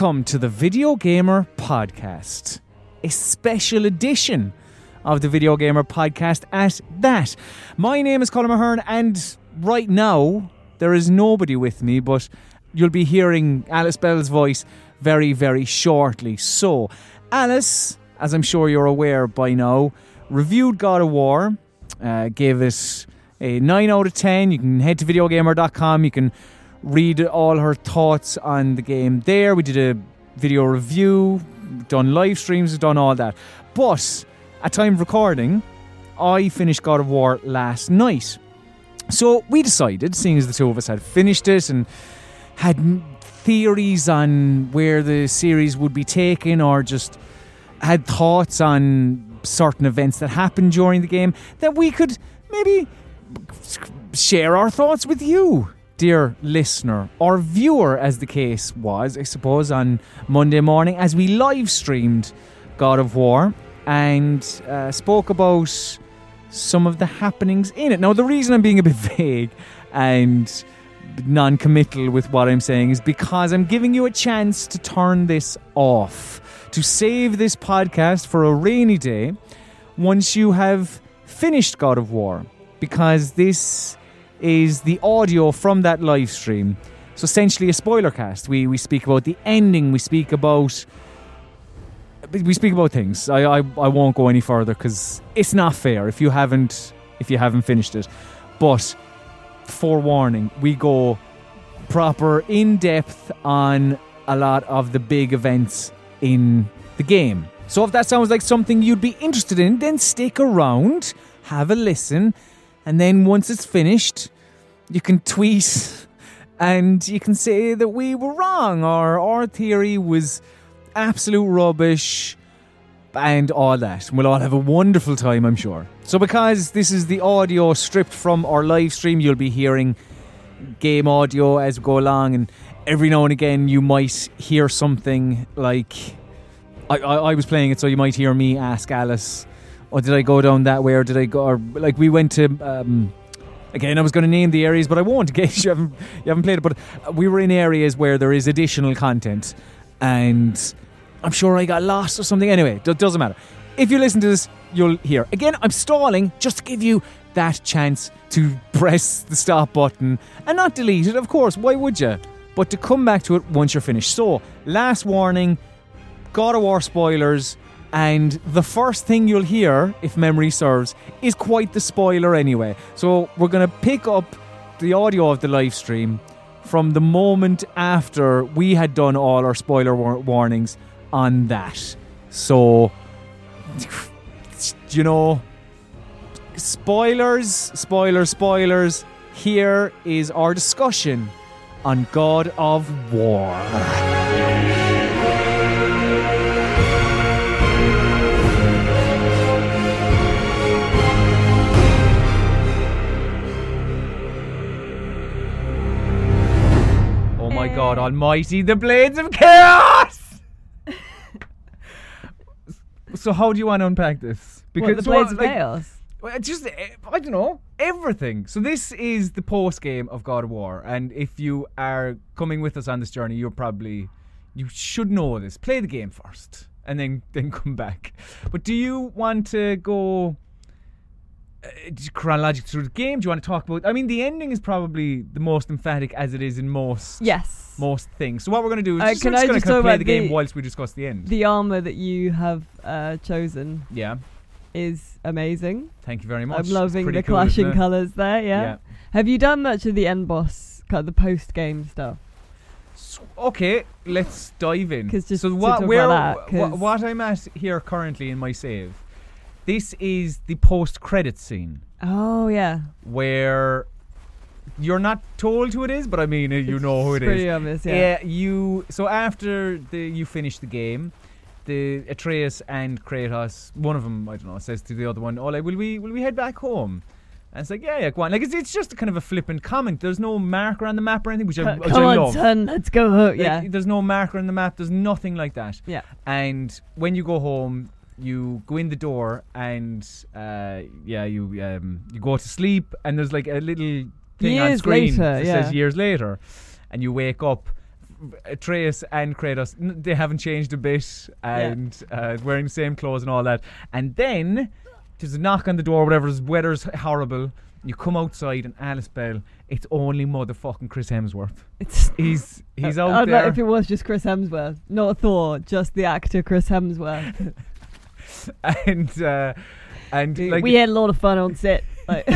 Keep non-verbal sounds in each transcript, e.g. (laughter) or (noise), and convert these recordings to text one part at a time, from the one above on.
Welcome to the Video Gamer Podcast, a special edition of the Video Gamer Podcast at that. My name is Colm Ahern, and right now there is nobody with me, but you'll be hearing Alice Bell's voice very, very shortly. So, Alice, as I'm sure you're aware by now, reviewed God of War, uh, gave it a 9 out of 10. You can head to videogamer.com, you can read all her thoughts on the game there. We did a video review, done live streams, done all that. But at time of recording, I finished God of War last night. So we decided, seeing as the two of us had finished it and had theories on where the series would be taken or just had thoughts on certain events that happened during the game, that we could maybe share our thoughts with you, dear listener, or viewer, as the case was, I suppose, on Monday morning as we live streamed God of War and uh, spoke about some of the happenings in it. Now, the reason I'm being a bit (laughs) vague and non committal with what I'm saying is because I'm giving you a chance to turn this off, to save this podcast for a rainy day once you have finished God of War, because this is the audio from that live stream. So essentially a spoiler cast. We we speak about the ending, we speak about we speak about things. I I, I won't go any further because it's not fair if you haven't if you haven't finished it. But forewarning, we go proper in depth on a lot of the big events in the game. So if that sounds like something you'd be interested in, then stick around, have a listen, and then once it's finished, you can tweet (laughs) and you can say that we were wrong or our theory was absolute rubbish and all that. We'll all have a wonderful time, I'm sure. So, because this is the audio stripped from our live stream, you'll be hearing game audio as we go along, and every now and again, you might hear something like I, I, I was playing it, so you might hear me ask Alice, "Oh, did I go down that way, or did I go?" Or like we went to. Um, Again, I was going to name the areas, but I won't in case you haven't you haven't played it. But we were in areas where there is additional content, and I'm sure I got lost or something. Anyway, it doesn't matter. If you listen to this, you'll hear. Again, I'm stalling just to give you that chance to press the stop button and not delete it. Of course, why would you? But to come back to it once you're finished. So, last warning: God of War spoilers. And the first thing you'll hear, if memory serves, is quite the spoiler anyway. So we're going to pick up the audio of the live stream from the moment after we had done all our spoiler war- warnings on that. So, (laughs) you know, spoilers, spoilers, spoilers. Here is our discussion on God of War. My god almighty, the blades of chaos! (laughs) so how do you want to unpack this? What, the Blades of like, Chaos? just eh, I don't know everything. So this is the post game of God of War, and if you are coming with us on this journey, you're probably you should know this. Play the game first, and then (laughs) then come back. But do you want to go? Uh, chronologically through the game? Do you want to talk about? I mean, the ending is probably the most emphatic, as it is in most Yes. most things. So what we're going to do is Uh, just, can I going just play about the game whilst we discuss the end. The armor that you have uh, chosen yeah, is amazing. thank you very much. I'm loving the cool, clashing colours there. Yeah? Yeah. Have you done much of the end boss, kind of the post game stuff? Okay, let's dive in. just so what, where, that, wha- 'cause- what I'm at here currently in my save, this is the post-credit scene Oh yeah. where you're not told who it is, but I mean uh, you know who it is. pretty obvious. Yeah. you so after the you finish the game, the Atreus and Kratos, one of them I don't know says to the other one, "Oh, like will we will we head back home?" And it's like, yeah, yeah, go on. Like it's, it's just kind of a flippant comment. There's no marker on the map or anything, which I, which Come I on, love. son, let's go. home. Like, yeah. There's no marker on the map. There's nothing like that. Yeah. And when you go home, you go in the door and uh, yeah, you um, you go to sleep and there's like a little thing on Years screen later, that says yeah. years later, and you wake up Atreus and Kratos, they haven't changed a bit and uh, wearing the same clothes and all that. And then there's a knock on the door, whatever, the weather's horrible. You come outside and Alice Bell, it's only motherfucking Chris Hemsworth. It's (laughs) He's he's out I'd there. like if it was just Chris Hemsworth, not Thor, just the actor Chris Hemsworth. (laughs) (laughs) and uh, and like we had a lot of fun on set. Like, (laughs)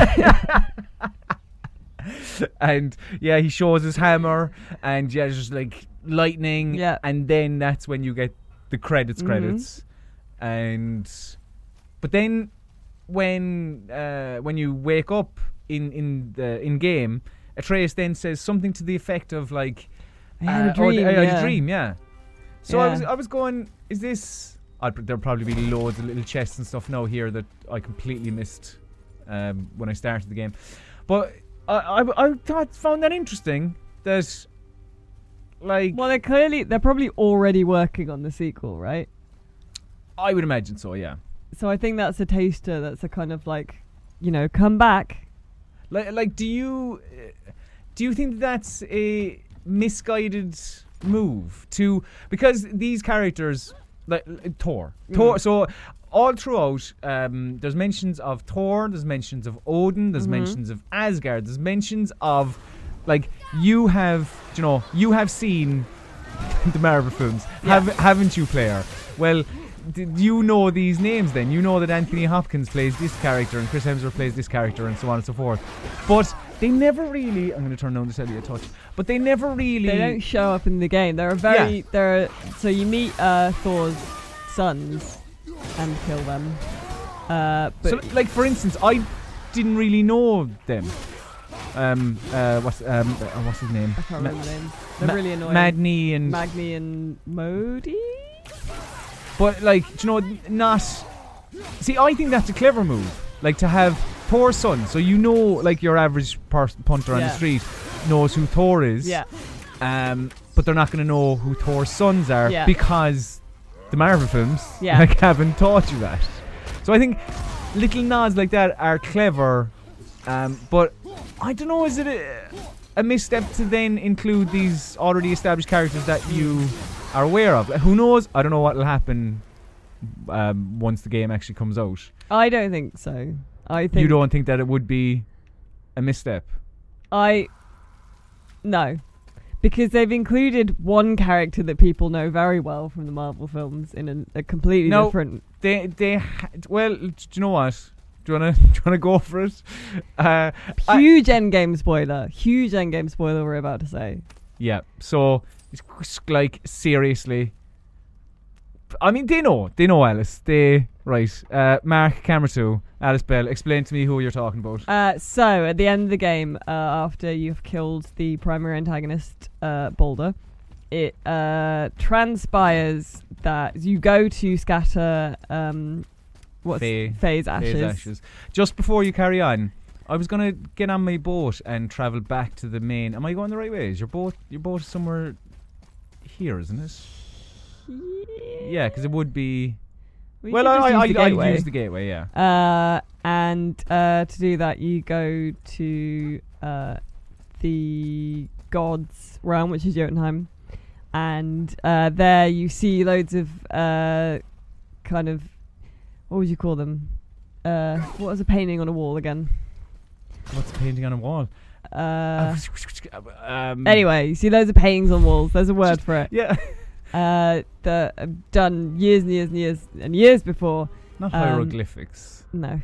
and yeah, he shows his hammer, and yeah, just like lightning. Yeah. and then that's when you get the credits, Mhm. credits, and but then when uh, when you wake up in in the in game, Atreus then says something to the effect of like, I had uh, a dream. or, I had yeah. a dream, yeah. So I was I was going, is this? I'd, there'll probably be loads of little chests and stuff now here that I completely missed um, when I started the game, but I I, I thought found that interesting that like Well, they're clearly they're probably already working on the sequel, right? I would imagine so, yeah. So I think that's a taster. That's a kind of like, you know, come back. Like like do you do you think that's a misguided move to because these characters like uh, Thor Thor Mm. so all throughout um, there's mentions of Thor there's mentions of Odin there's Mhm. mentions of Asgard there's mentions of like you have you know you have seen (laughs) the Marvel films Yeah. have haven't you player well did you know these names then you know that Anthony Hopkins plays this character and Chris Hemsworth plays this character and so on and so forth but they never really I'm going to turn down the telly a touch but they never really They don't show up in the game. They're very Yeah. they're so you meet uh, Thor's sons and kill them. Uh, but so like for instance I didn't really know them um uh what's um uh, what's his name I can't Ma- remember names. They're Ma- really annoying. Magni and Magni and Modi. But like, do you know, not. See, I think that's a clever move. Like to have Thor's son, so you know, like your average pers- punter on the Yeah. street knows who Thor is. Yeah, Um, but they're not going to know who Thor's sons are Yeah. because the Marvel films Yeah. like haven't taught you that. So I think little nods like that are clever. Um, but I don't know, is it a, a misstep to then include these already established characters that you are aware of? Like, who knows? I don't know what will happen um, once the game actually comes out. I don't think so. I think You don't think that it would be a misstep? I no, because they've included one character that people know very well from the Marvel films in a, a completely No. different. They they ha- well, do you know what? Do you wanna (laughs) do you wanna go for it? Uh, I- Huge endgame spoiler. Huge endgame spoiler. We're about to say. yeah. So it's like seriously. I mean, they know. They know Alice. They right. Uh, Mark, camera two. Alice Bell. Explain to me who you're talking about. Uh, so at the end of the game, uh, after you've killed the primary antagonist, uh, Baldur, it uh, transpires that you go to scatter um, what's Faye- Faye's ashes. Ashes. Just before you carry on, I was gonna get on my boat and travel back to the main. Am I going the right way? Is your boat your boat is somewhere here, isn't it? Yeah, because it would be. We well, I, use I, the I, gateway. I use the gateway. Yeah. Uh, and uh, to do that, you go to uh, the gods realm, which is Jotunheim, and uh, there you see loads of uh, kind of what would you call them? Uh, what was a painting on a wall again? What's the painting on a wall? Uh, um, anyway, you see loads of paintings on walls. There's a word for it. Yeah. Uh, that are done years and years and years and years before. Not Um, hieroglyphics. No,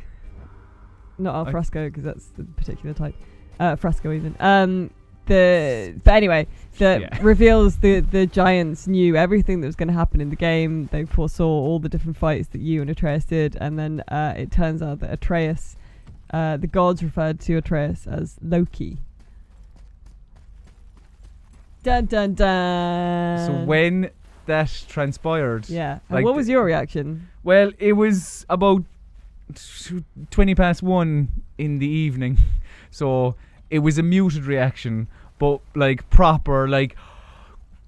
not al fresco because that's the particular type. Uh, fresco even. Um, the but anyway, that Yeah. (laughs) reveals the the giants knew everything that was going to happen in the game. They foresaw all the different fights that you and Atreus did, and then uh, it turns out that Atreus, uh, the gods referred to Atreus as Loki. Dun dun dun. so when that transpired, Yeah. And like what was your reaction? well, it was about t- twenty past one in the evening, (laughs) so it was a muted reaction, but like proper, like (gasps)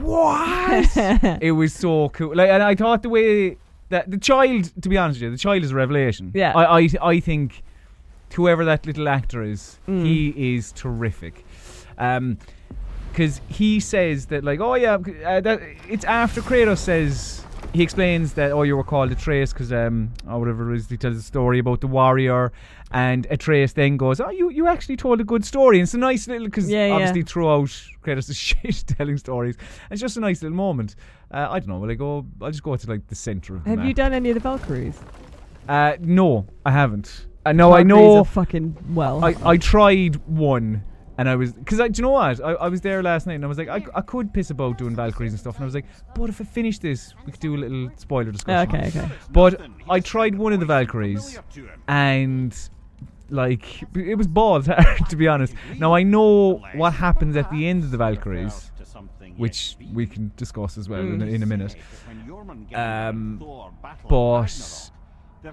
what? (laughs) it was so cool. Like, and I thought the way that the child, to be honest with you, the child is a revelation. Yeah. I, I, I think whoever that little actor is, Mm. he is terrific. Um, because he says that like, oh yeah, uh, that it's after Kratos says he explains that oh you were called Atreus because um or whatever it is he tells a story about the warrior and Atreus then goes oh you you actually told a good story and it's a nice little because Yeah, yeah. obviously throughout Kratos is (laughs) shit telling stories it's just a nice little moment uh, I don't know will I go I'll just go to like the center of the Have map. you done any of the Valkyries? uh no I haven't uh, no I know fucking well. I, I tried one and I was because I do you know what? I, I was there last night and I was like I, I could piss about doing Valkyries and stuff. And I was like but if I finish this we could do a little spoiler discussion. okay, okay. but I tried one of the Valkyries and like it was balls (laughs) hard to be honest. Now I know what happens at the end of the Valkyries which we can discuss as well in, a, in a minute. Um, but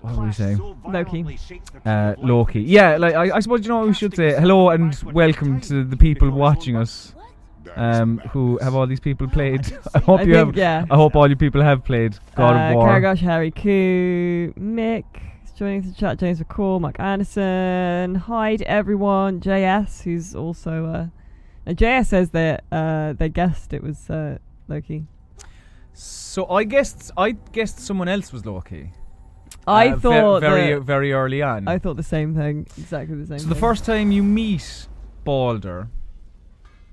what were we saying? Loki. uh, Loki. Yeah, like I, I suppose you know what we should say. Hello and welcome to the people watching us. Um, who have all these people played? (laughs) (laughs) I hope I you think, have. yeah. I hope all you people have played God uh, of War. Karagosh, Harry Koo, Mick is joining the chat, James McCall, Mike Anderson. Hi everyone. JS, who's also. Uh, and JS says that uh, they guessed it was uh, Loki. So I guessed I guessed someone else was Loki. I Uh, ve- thought very that- very early on. I thought the same thing, exactly the same. Thing. So the first time you meet Balder.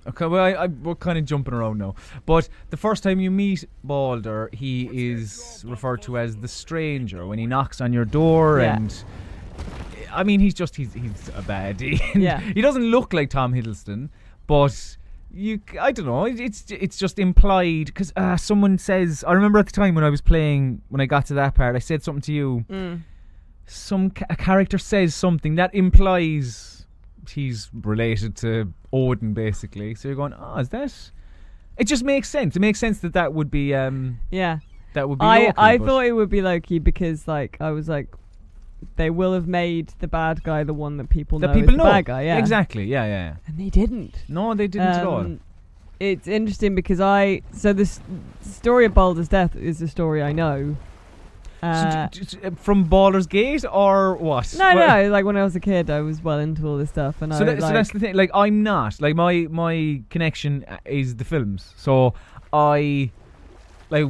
Okay, well, I, I, we're kind of jumping around now. But the first time you meet Balder, he is referred to as the stranger when he knocks on your door, Yeah. and I mean, he's just he's he's a baddie. And (laughs) Yeah. he doesn't look like Tom Hiddleston, but you, I don't know. It's it's just implied because uh, someone says. I remember at the time when I was playing, when I got to that part, I said something to you Mm. some a character says something that implies he's related to Odin, basically. So you're going, oh, is that? It just makes sense. It makes sense that that would be um Yeah. that would be. I, Loki, I thought it would be Loki because like I was like they will have made the bad guy the one that people that know people is the know bad guy, yeah. exactly. Yeah, yeah. yeah. And they didn't. No, they didn't at all. Um, It's interesting because I so this story of Baldur's death is a story I know. Uh, so d- d- d- from Baldur's Gate or what? no, Well, no. Like when I was a kid, I was well into all this stuff, and So, I that, like, so that's the thing. Like, I'm not. Like, my my connection uh, is the films. So I like.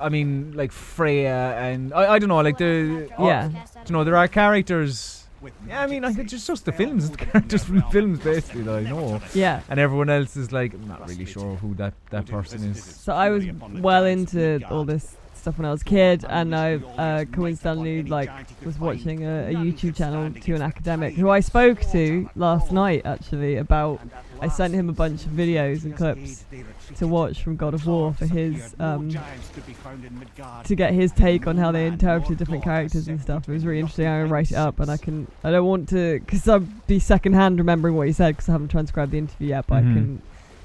I mean, like Freya and I, I don't know, like the Yeah. you know, there are characters. Yeah, I mean, like, it's just, just the films, the characters from the films basically that I know, yeah. and everyone else is like, I'm not really sure who that that person is. So I was well into all this stuff when I was a kid, and I uh, coincidentally like was watching a, a YouTube channel to an academic who I spoke to last night actually about. I sent him a bunch of videos and clips to watch from God of War for his um, to get his take on how they interpreted different characters and stuff. It was really interesting. I'm gonna write it up, and I can. I don't want to because I'll be secondhand remembering what he said because I haven't transcribed the interview yet, but Mhm. I can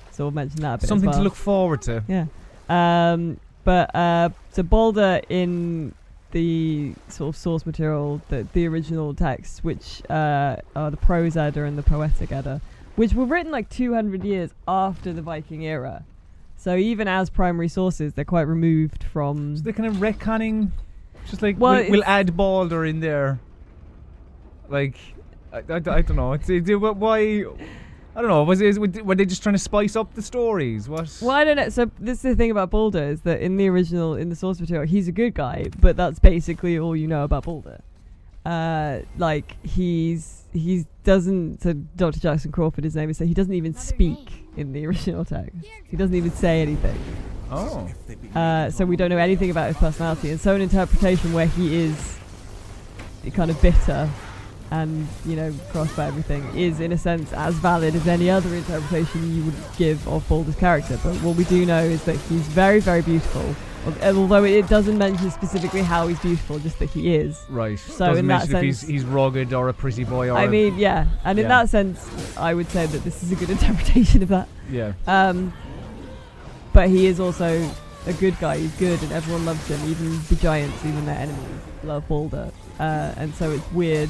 sort of mention that a bit. as Something to look forward to. Yeah. Um, but uh, so Balder in the sort of source material, the the original texts, which uh, are the Prose Edda and the Poetic Edda, which were written like 200 years after the Viking era. So even as primary sources, they're quite removed from. So they're kind of retconning, just like Well, we'll, we'll add Balder in there. Like, I, I, I don't know. It's, it, why? I don't know. Was it were they just trying to spice up the stories? What? Well, I don't know. So this is the thing about Balder is that in the original, in the source material, he's a good guy, but that's basically all you know about Balder. Uh, like he's he doesn't. So Dr. Jackson Crawford, his name is. So he doesn't even speak in the original text. He doesn't even say anything. Oh, Uh, so we don't know anything about his personality, and so an interpretation where he is kind of bitter and you know crossed by everything is in a sense as valid as any other interpretation you would give of Balder's character. But what we do know is that he's very, very beautiful. Although it doesn't mention specifically how he's beautiful, just that he is. right. So Doesn't in that if he's sense- he's rugged or a pretty boy or. I mean, yeah, and in that sense, I would say that this is a good (laughs) interpretation of that. yeah. Um, but he is also a good guy. He's good, and everyone loves him. Even the giants, even their enemies, love Balder. Uh, and so it's weird.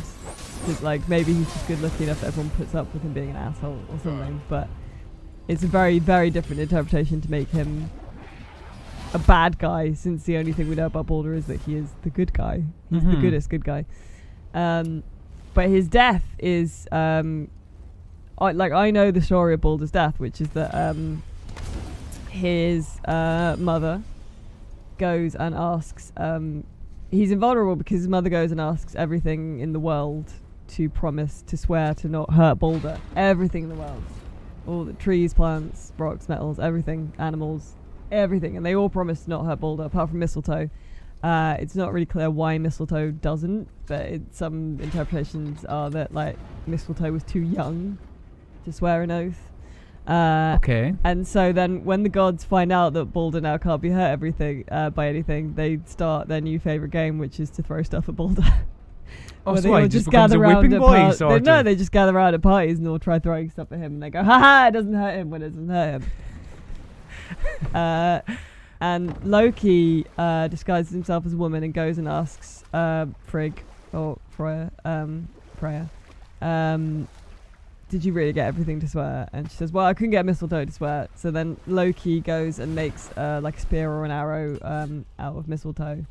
Like maybe he's just good looking enough that everyone puts up with him being an asshole or something. But it's a very, very different interpretation to make him a bad guy, since the only thing we know about Balder is that he is the good guy. He's the Mhm. goodest good guy. Um, but his death is um, I like I know the story of Baldur's death, which is that um, his uh, mother goes and asks. Um, he's invulnerable because his mother goes and asks everything in the world to promise to swear to not hurt Baldur. Everything in the world, all the trees, plants, rocks, metals, everything, animals, everything, and they all promise to not hurt Baldur, apart from mistletoe. Uh, it's not really clear why mistletoe doesn't, but it, some interpretations are that like mistletoe was too young to swear an oath. Uh, Okay. and so then, when the gods find out that Baldur now can't be hurt everything uh, by anything, they start their new favorite game, which is to throw stuff at Baldur. (laughs) Oh, so they just gather around at boy, par- sort they, No, they just gather around at parties and all try throwing stuff at him, and they go, "Ha ha! It doesn't hurt him when it doesn't hurt him." (laughs) uh, and Loki uh, disguises himself as a woman and goes and asks uh, Frigg or Freya, um, Freya, um, did you really get everything to swear? And she says, well, I couldn't get mistletoe to swear. So then Loki goes and makes uh, like a spear or an arrow um, out of mistletoe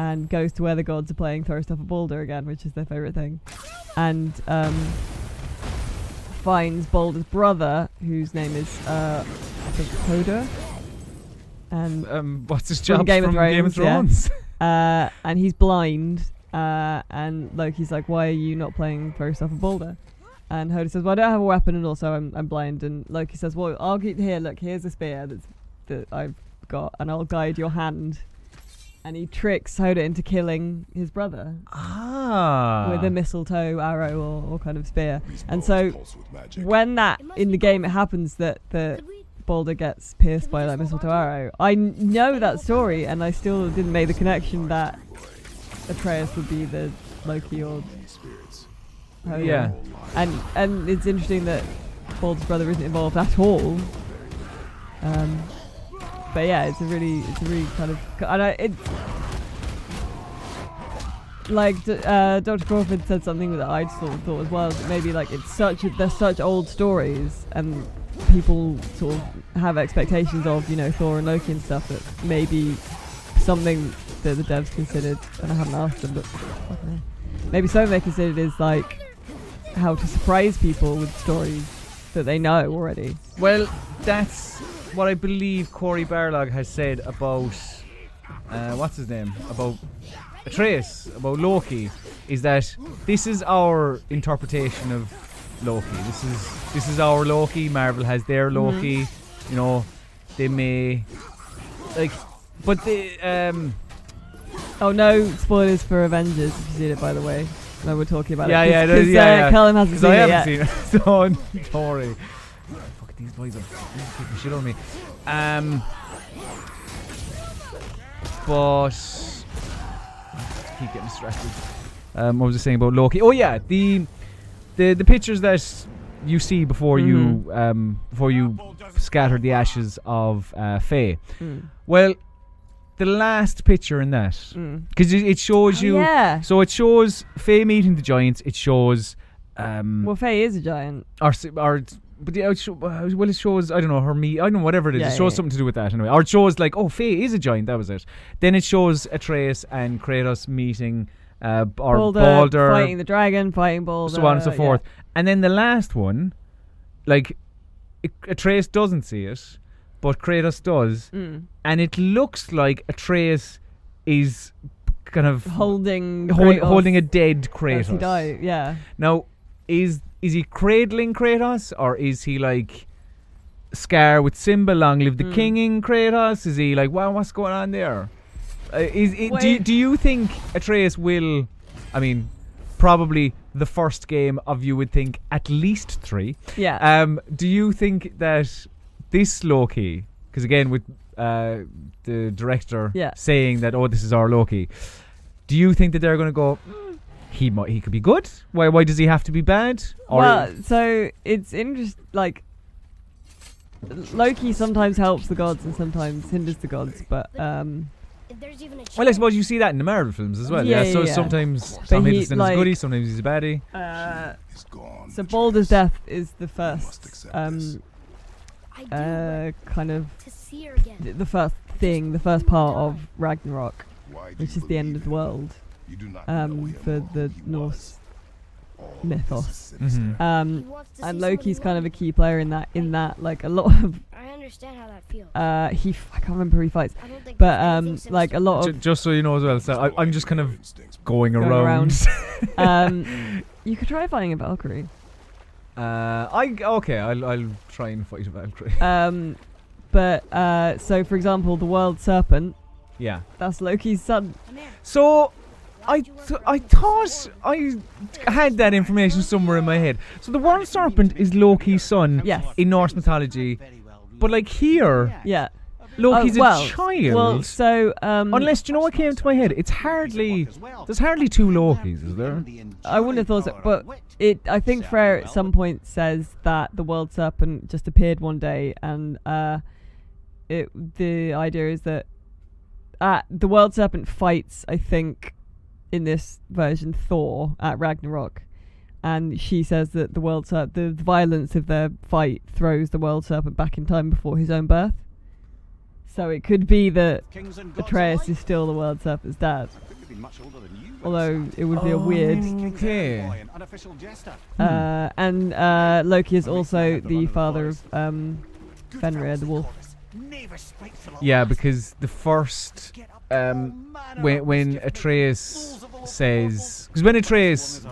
and goes to where the gods are playing throw stuff at Baldur again, which is their favourite thing. And um, finds Baldur's brother, whose name is uh, I think Hoder. And Um, what's his From job Game of from Game of Thrones, Thrones? (laughs) uh, and he's blind. Uh, and Loki's like, "Why are you not playing throw stuff at Baldur?" And Hoder says, "Well, I don't have a weapon, and also I'm, I'm blind." And Loki says, "Well, I'll get here. Look, here's a spear that's that I've got, and I'll guide your hand." And he tricks Hoder into killing his brother ah. with a mistletoe arrow or, or kind of spear. These And so pulse with magic. When that in the game it happens that the Could we? Baldur gets pierced by that mistletoe arrow. I know that story, and I still didn't make the connection that Atreus would be the Loki or Spirits. Yeah. and and it's interesting that Baldur's brother isn't involved at all. Um, but yeah, it's a really, it's a really kind of, and I, it, like uh, Dr. Crawford said something that I sort of thought as well. That maybe like it's such, a, they're such old stories, and people sort of have expectations of, you know, Thor and Loki and stuff. That maybe something that the devs considered, and I haven't asked them, but maybe something they considered is like how to surprise people with stories that they know already. Well, that's what I believe Cory Barlog has said about uh, what's his name about Atreus, about Loki, is that this is our interpretation of Loki. This is this is our Loki. Marvel has their Loki. You know, they may like, but they um Oh no, spoilers for Avengers if you've seen it by the way. No, we're talking about Yeah, it. yeah, because yeah, uh, yeah. Callum hasn't because seen I it haven't yet. seen it. (laughs) so worry. These boys are taking shit on me. Um, but I keep getting distracted. Um, what was I saying about Loki? Oh yeah, the the the pictures that you see before you um before you scatter the ashes of uh, Faye. Mm. Well, the last picture in that Mm. because it, it shows Oh, you. yeah. So it shows Faye meeting the giants. It shows um Well, Faye is a giant. or or but yeah, show, uh, well it shows I don't know her me I don't know whatever it is. Yeah, it shows yeah. something to do with that anyway. Or it shows like oh Faye is a giant. That was it. Then it shows Atreus and Kratos meeting uh, or Baldur, Baldur, fighting the dragon, fighting Baldur. so on and so forth. And then the last one, like it, Atreus doesn't see it, but Kratos does, Mm. and it looks like Atreus is kind of Holding, hol- Kratos holding a dead Kratos. he died. Yeah. Now, is is he cradling Kratos or is he like Scar with Simba, long live the Mm. king in Kratos? Is he like, wow, what's going on there? Uh, is it, do, you, do you think Atreus will? I mean, probably the first game of you would think at least three. Yeah. Um, do you think that this Loki, because again with uh, the director Yeah. saying that oh this is our Loki, do you think that they're going to go? "Mm, He might, he could be good. Why why does he have to be bad? Or well, so it's interesting. Like Loki sometimes helps the gods and sometimes hinders the gods, but um, If there's even a well, I chance- suppose you see that in the Marvel films as well. Yeah, Yeah, so yeah, yeah. sometimes But Tom he, Hiddleston like- is goody, sometimes he's a baddie. uh, It's gone. so but Baldur's yours. death is the first um, this. I do uh, kind of but to see her again. th- the first thing, the first part of Ragnarok, which is the end of the him? world You do not um, for the who Norse was. mythos. Mhm. Um, and Loki's kind of a key player in that. In that, like a lot of I understand how that feels. uh, he f- I can't remember who he fights, I don't think but um, like a lot Ju- of just so you know as well, so I, I'm just kind of going, Going around. (laughs) um, you could try fighting a Valkyrie. uh, I okay, I'll I'll try and fight a Valkyrie. (laughs) Um, but uh, so for example, the World Serpent. yeah. That's Loki's son. So I Why'd you work th- I thought I had that information somewhere in my head. So the world serpent is Loki's son Yes. in Norse mythology, but like here, Yeah. Loki's Oh, well, a child. Well, so um, Unless do you know what came to my head? It's hardly there's hardly two Lokis, is there? I wouldn't have thought so, but it. I think Freya at some point says that the World Serpent just appeared one day, and uh, it. The idea is that uh, the World Serpent fights. I think in this version Thor at Ragnarok. And she says that the world serpent, the violence of their fight throws the world serpent back in time before his own birth. So it could be that Atreus is still the world serpent's dad. Although it would be a weird. Okay. Uh, and uh, Loki is also the father of um, Fenrir, the wolf. Yeah, because the first um, when when Atreus says because when Atreus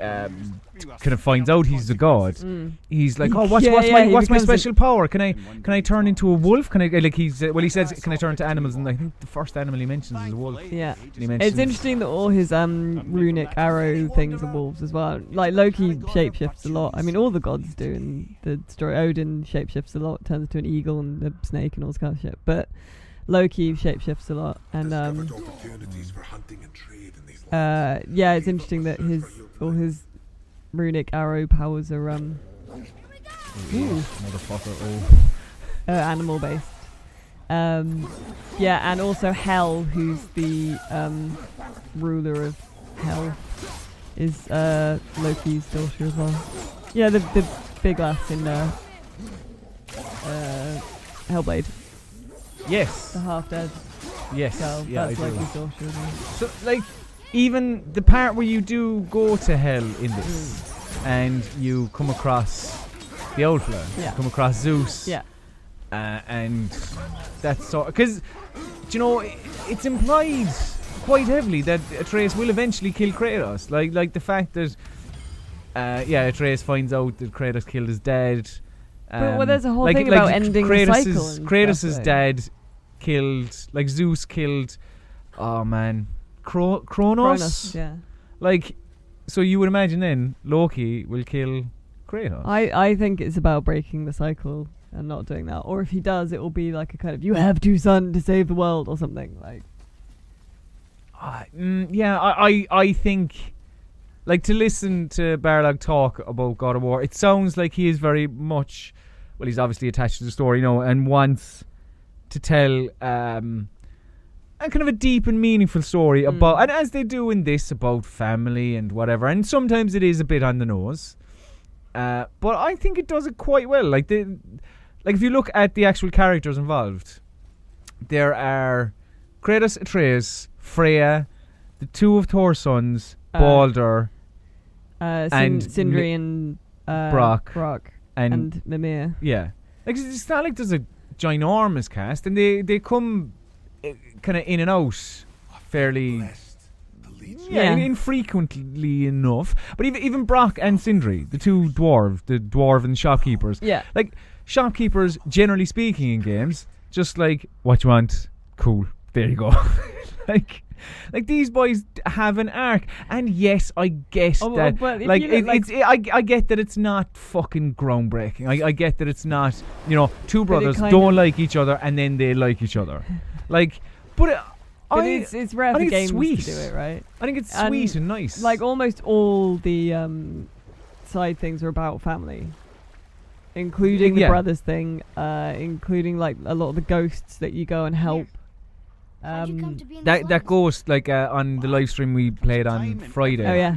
um, kind of finds out he's the god, Mm. he's like, "Oh, what's Yeah, what's yeah, my what's my special power? Can I can I turn into a wolf? Can I like he's uh, well he says can I turn into animals? And I think the first animal he mentions is a wolf. Yeah. He It's interesting that all his um, runic arrow things are wolves as well. Like Loki shapeshifts a lot. I mean, all the gods do in the story. Odin shapeshifts a lot, turns into an eagle and a snake and all this kind of shit. But Loki shapeshifts a lot, and um, opportunities for hunting and trade in these uh, yeah, it's interesting that his all his runic arrow powers are um, Ooh. motherfucker. Uh, animal based. Um, yeah, and also Hel, who's the um, ruler of Hell, is uh, Loki's daughter as well. Yeah, the the big lass in uh, uh, Hellblade, Yes, the half dead yes, girl. yeah, I That's do. Loki's daughter as. So like even the part where you do go to hell in this, and you come across the old fella, Yeah. come across Zeus, Yeah. uh, and that's so because you know i- it's implied quite heavily that Atreus will eventually kill Kratos. Like like the fact that uh, yeah, Atreus finds out that Kratos killed his dad. But, well, um, there's a whole like, thing like about ending the cycle and Kratos' though. dad killed, like Zeus killed. Oh man, Cro- Kronos. Kronos, yeah. Like, so you would imagine then Loki will kill Kratos. I, I think it's about breaking the cycle and not doing that. Or if he does, it will be like a kind of you have to son to save the world or something like. Uh, mm, yeah, I, I, I think, like to listen to Barlog talk about God of War, it sounds like he is very much, well, he's obviously attached to the story, you know, and wants to tell um, a kind of a deep and meaningful story Mm. about, and as they do in this, about family and whatever. And sometimes it is a bit on the nose, uh, but I think it does it quite well. Like the, like if you look at the actual characters involved, there are Kratos, Atreus, Freya, the two of Thor's sons, Uh, Balder, Uh, Sin- And Sindri and uh, Brock. Brock and, and Mimir. yeah, like it's not like there's a ginormous cast, and they they come eh, kind of in and out fairly. Yeah, Yeah. infrequently enough. But even even Brock and Sindri, the two dwarves, the dwarven shopkeepers, Yeah. like shopkeepers, generally speaking, in games, just like what you want, cool. There you go. (laughs) like, like these boys have an arc, and yes, I guess Oh, that. like, it, like- it's, I, I get that it's not fucking groundbreaking. I, I get that it's not, you know, two brothers don't like each other and then they like each other. (laughs) Like, but, it, But I, it's it's rare I think it's games sweet. to do it, right? I think it's and, sweet and nice. Like almost all the um, side things are about family, including the brothers thing, uh, including like a lot of the ghosts that you go and help. Come Um, to be in that that ghost like uh, on the live stream we played on Friday. Oh, yeah.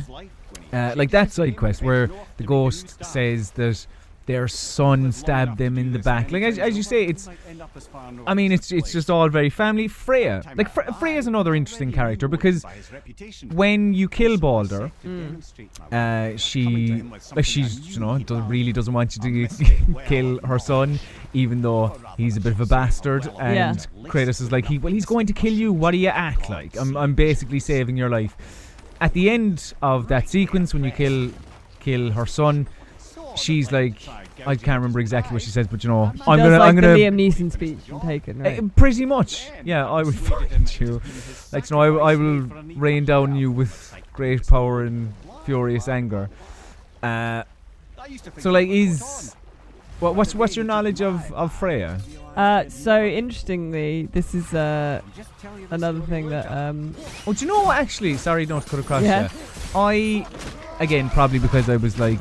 Uh, like that side quest where the ghost says that their son stabbed them in the back. Like as, as you say, it's. I mean, it's it's just all very family. Freya, like Fre- Freya's another interesting character because when you kill Balder, uh, she like she's you know does, really doesn't want you to (laughs) kill her son, even though he's a bit of a bastard. And Yeah. Kratos is like, he well, he's going to kill you. What do you act like? I'm I'm basically saving your life. At the end of that sequence, when you kill kill her son, she's like, I can't remember exactly what she says, but you know, I'm Does gonna like I'm the gonna Liam Neeson speech from Taken, right? uh, pretty much, yeah. I will (laughs) find you. Like, you know, I, I will rain down you with great power and furious anger. Uh, so, like, is what, what's what's your knowledge of of Freya? Uh, so interestingly, this is uh, another thing that um, Oh, do you know what? Actually, sorry, don't cut across. Yeah. Yeah. I, again, probably because I was like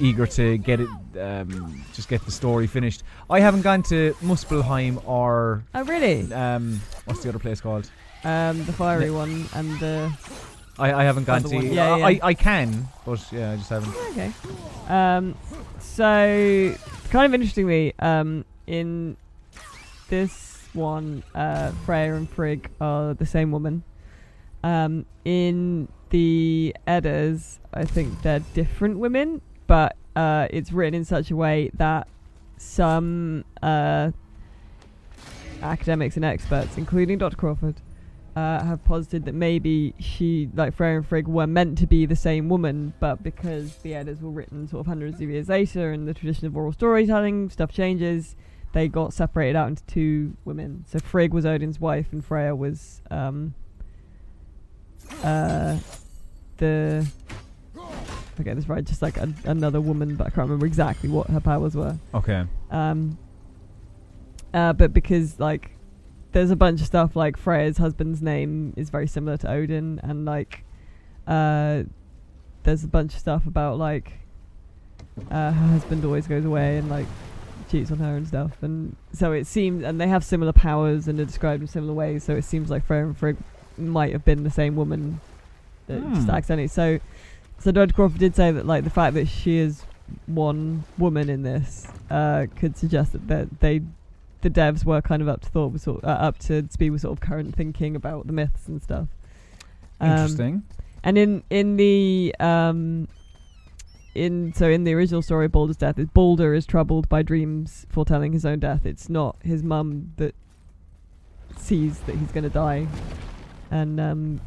eager to get it, um, just get the story finished. I haven't gone to Muspelheim or oh really um, what's the other place called? um, the fiery one and the I, I haven't gone to. one. Yeah, yeah. I, I can, but yeah, I just haven't. okay. Um, so kind of interestingly, um, in this one, uh, Freya and Frigg are the same woman. Um, in the Eddas, I think they're different women, but uh, it's written in such a way that some uh, academics and experts, including Dr. Crawford, uh, have posited that maybe she, like Freya and Frigg, were meant to be the same woman, but because the Eddas were written sort of hundreds of years later and the tradition of oral storytelling, stuff changes, they got separated out into two women. So Frigg was Odin's wife and Freya was um, uh, the. I get this right, just like a, another woman, but I can't remember exactly what her powers were. Okay. Um, uh, but because like there's a bunch of stuff like Freya's husband's name is very similar to Odin, and like uh, there's a bunch of stuff about like uh, her husband always goes away and like cheats on her and stuff, and so it seems and they have similar powers and are described in similar ways. So it seems like Freya and Frigg might have been the same woman, that just Hmm. accidentally. So so Dodge Crawford did say that like the fact that she is one woman in this uh, could suggest that that they the devs were kind of up to thought sort uh, up to speed with sort of current thinking about the myths and stuff. Um, Interesting. and in in the um in so in the original story, Balder's death is Balder is troubled by dreams foretelling his own death. It's not his mum that sees that he's going to die, and um,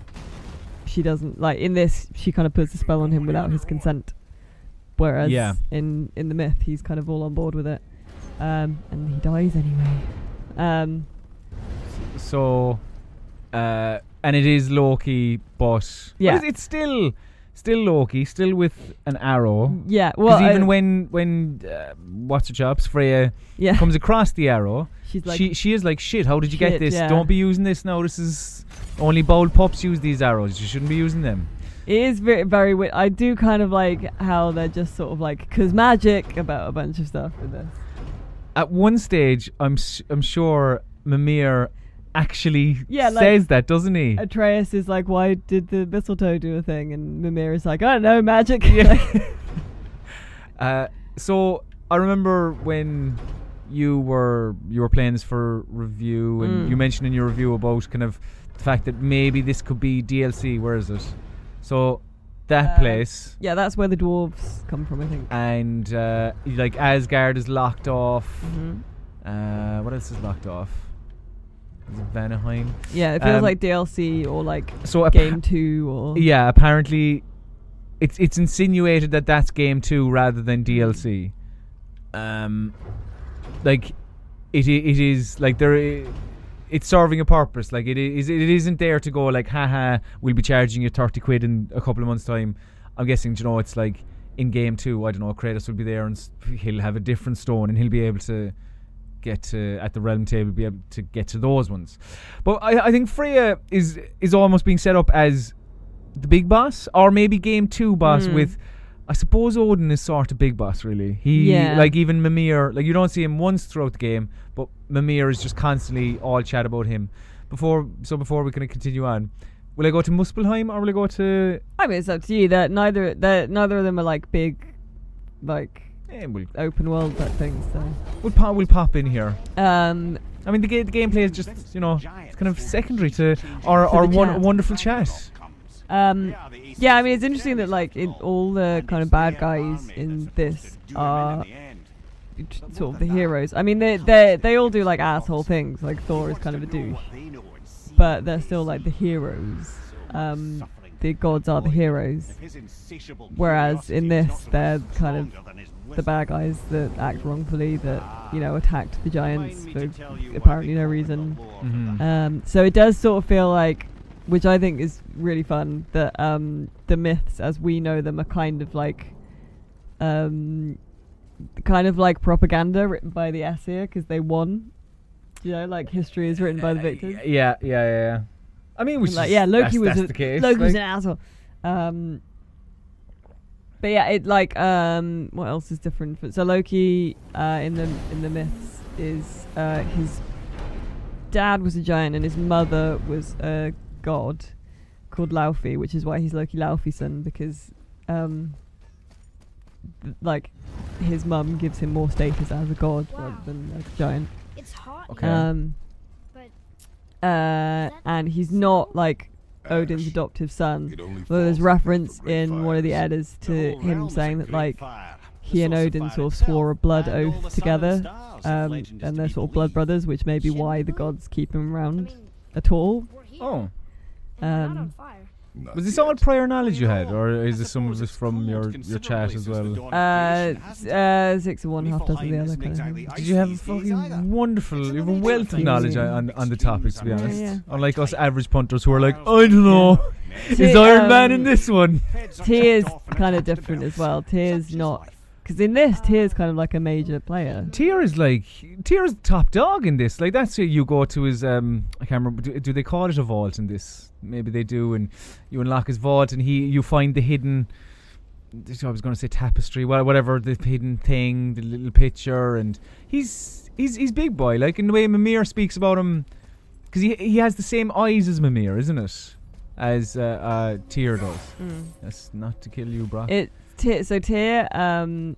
she doesn't like in this. She kind of puts a spell on him without his consent, whereas Yeah. in in the myth, he's kind of all on board with it, um, and he dies anyway. Um, So, uh, and it is Loki, but Yeah. it's still still Loki, still with an arrow. yeah, well, even I- when when uh, what's her chops Freya yeah, comes across the arrow, she's like she she is like shit. How did you get this? yeah. Don't be using this now. This is only bold pups use these arrows. You shouldn't be using them. It is very, very weird. I do kind of like how they're just sort of like, cause magic about a bunch of stuff with this. At one stage, I'm s- I'm sure Mimir actually Yeah, like- says that, doesn't he? Atreus is like, why did the mistletoe do a thing? And Mimir is like, I don't know, magic. (laughs) (laughs) Uh, so I remember when you were you were playing this for review, and Mm. you mentioned in your review about kind of the fact that maybe this could be DLC. Where is it? So that Uh, place, yeah, that's where the dwarves come from, I think. and uh, like Asgard is locked off. hmm Uh, what else is locked off? Is it Vanaheim? Yeah, it feels Um, like DLC or like So appa- game two or Yeah, apparently, it's it's insinuated that that's game two rather than DLC. Um, like it i- it is like there. i- It's serving a purpose. Like it is. It isn't there to go like, haha, we'll be charging you thirty quid in a couple of months' time. I'm guessing, you know, it's like in game two. I don't know. Kratos will be there and he'll have a different stone and he'll be able to get to at the realm table, be able to get to those ones. But I, I think Freya is is almost being set up as the big boss, or maybe game two boss Mm. with. I suppose Odin is sort of big boss, really. He Yeah. like even Mimir, like you don't see him once throughout the game, but Mimir is just constantly all chat about him. Before, so before we can continue on, will I go to Muspelheim or will I go to? I mean, it's up to you. That neither that neither of them are like big, like Eh, we'll, open world type things. So, we'll, pop, we'll pop in here. um, I mean, the, ga- the gameplay is just, you know, it's kind of secondary to our, our the one, wonderful chat. Um, yeah, I mean, it's interesting that like in all the kind of bad guys in this are sort of the heroes. I mean, they they they all do like asshole things. Like Thor is kind of a douche, but they're still like the heroes. Um, the gods are the heroes, whereas in this they're kind of the bad guys that act wrongfully, that you know attacked the giants for apparently no reason. Mhm. Um, so it does sort of feel like, which I think is really fun, that um, the myths as we know them are kind of like, um, kind of like propaganda written by the Aesir because they won. You know, like history is written by the victors. Yeah, yeah, yeah, yeah. I mean, which like, yeah, Loki was a, the case. Loki was an asshole. Um, but yeah, it like um, what else is different? So Loki uh, in the in the myths is uh, his dad was a giant and his mother was a god called Laufey, which is why he's Loki Laufeyson because um, th- like his mum gives him more status as a god Wow. rather than as a giant. It's hot. Okay. Um, But uh, and he's not like Odin's adoptive son. It Well, there's reference for great in one of the fires. Eddas to him saying that like he and Odin sort of swore a blood oath together, um, and they're sort of blood brothers, which may be why the gods keep him I around mean, at all. Oh. and we're not on um, fire. Not Was this yet. all prior knowledge you had, or is this some of this from your, your chat as well? Uh, s- uh, six of one, half dozen of the other kind of thing. Did you have a fucking wonderful, you have a wealth of knowledge on, on the topic, to be honest? yeah. Unlike us average punters who are like, I don't know, is T- Iron Man um, in this one? Tyr is kind of different as well. Tyr's not, because in this, Tyr's kind of like a major player. Tyr is like, Tyr is top dog in this. Like, that's where you go to his, um, I can't remember, do, do they call it a vault in this? Maybe they do, and you unlock his vault, and he, you find the hidden, I was going to say tapestry, wha- whatever, the hidden thing, the little picture, and he's, he's, he's big boy. Like, in the way Mimir speaks about him, because he, he has the same eyes as Mimir, isn't it? As uh, uh, Tyr does. That's not to kill you, bro. It Tyr, so Tyr, um,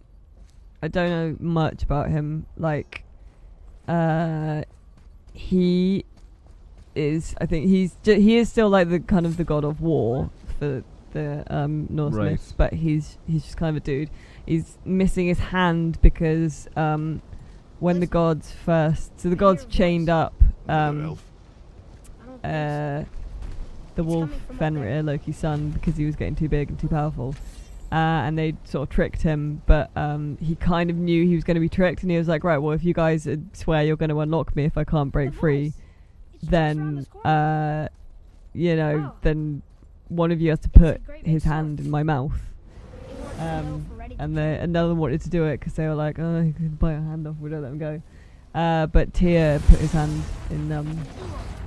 I don't know much about him. Like, uh, he is. I think he's ju- he is still like the kind of the god of war for the um, Norse Right. myths, but he's he's just kind of a dude. He's missing his hand because um, when the gods first, so the gods chained up um, Elf. I don't think so. uh, the It's wolf coming from up Fenrir. Loki's son, because he was getting too big and too powerful. Uh, and they sort of tricked him, but um, he kind of knew he was going to be tricked, and he was like, "Right, well, if you guys uh, swear you're going to unlock me if I can't break The free, voice. It's just around then uh, you know, Wow. then one of you has to put his sword. hand in my mouth." It works well Um, and people. the, another one wanted to do it because they were like, "Oh, you can bite a hand off. We don't let him go." Uh, but Tyr put his hand in um,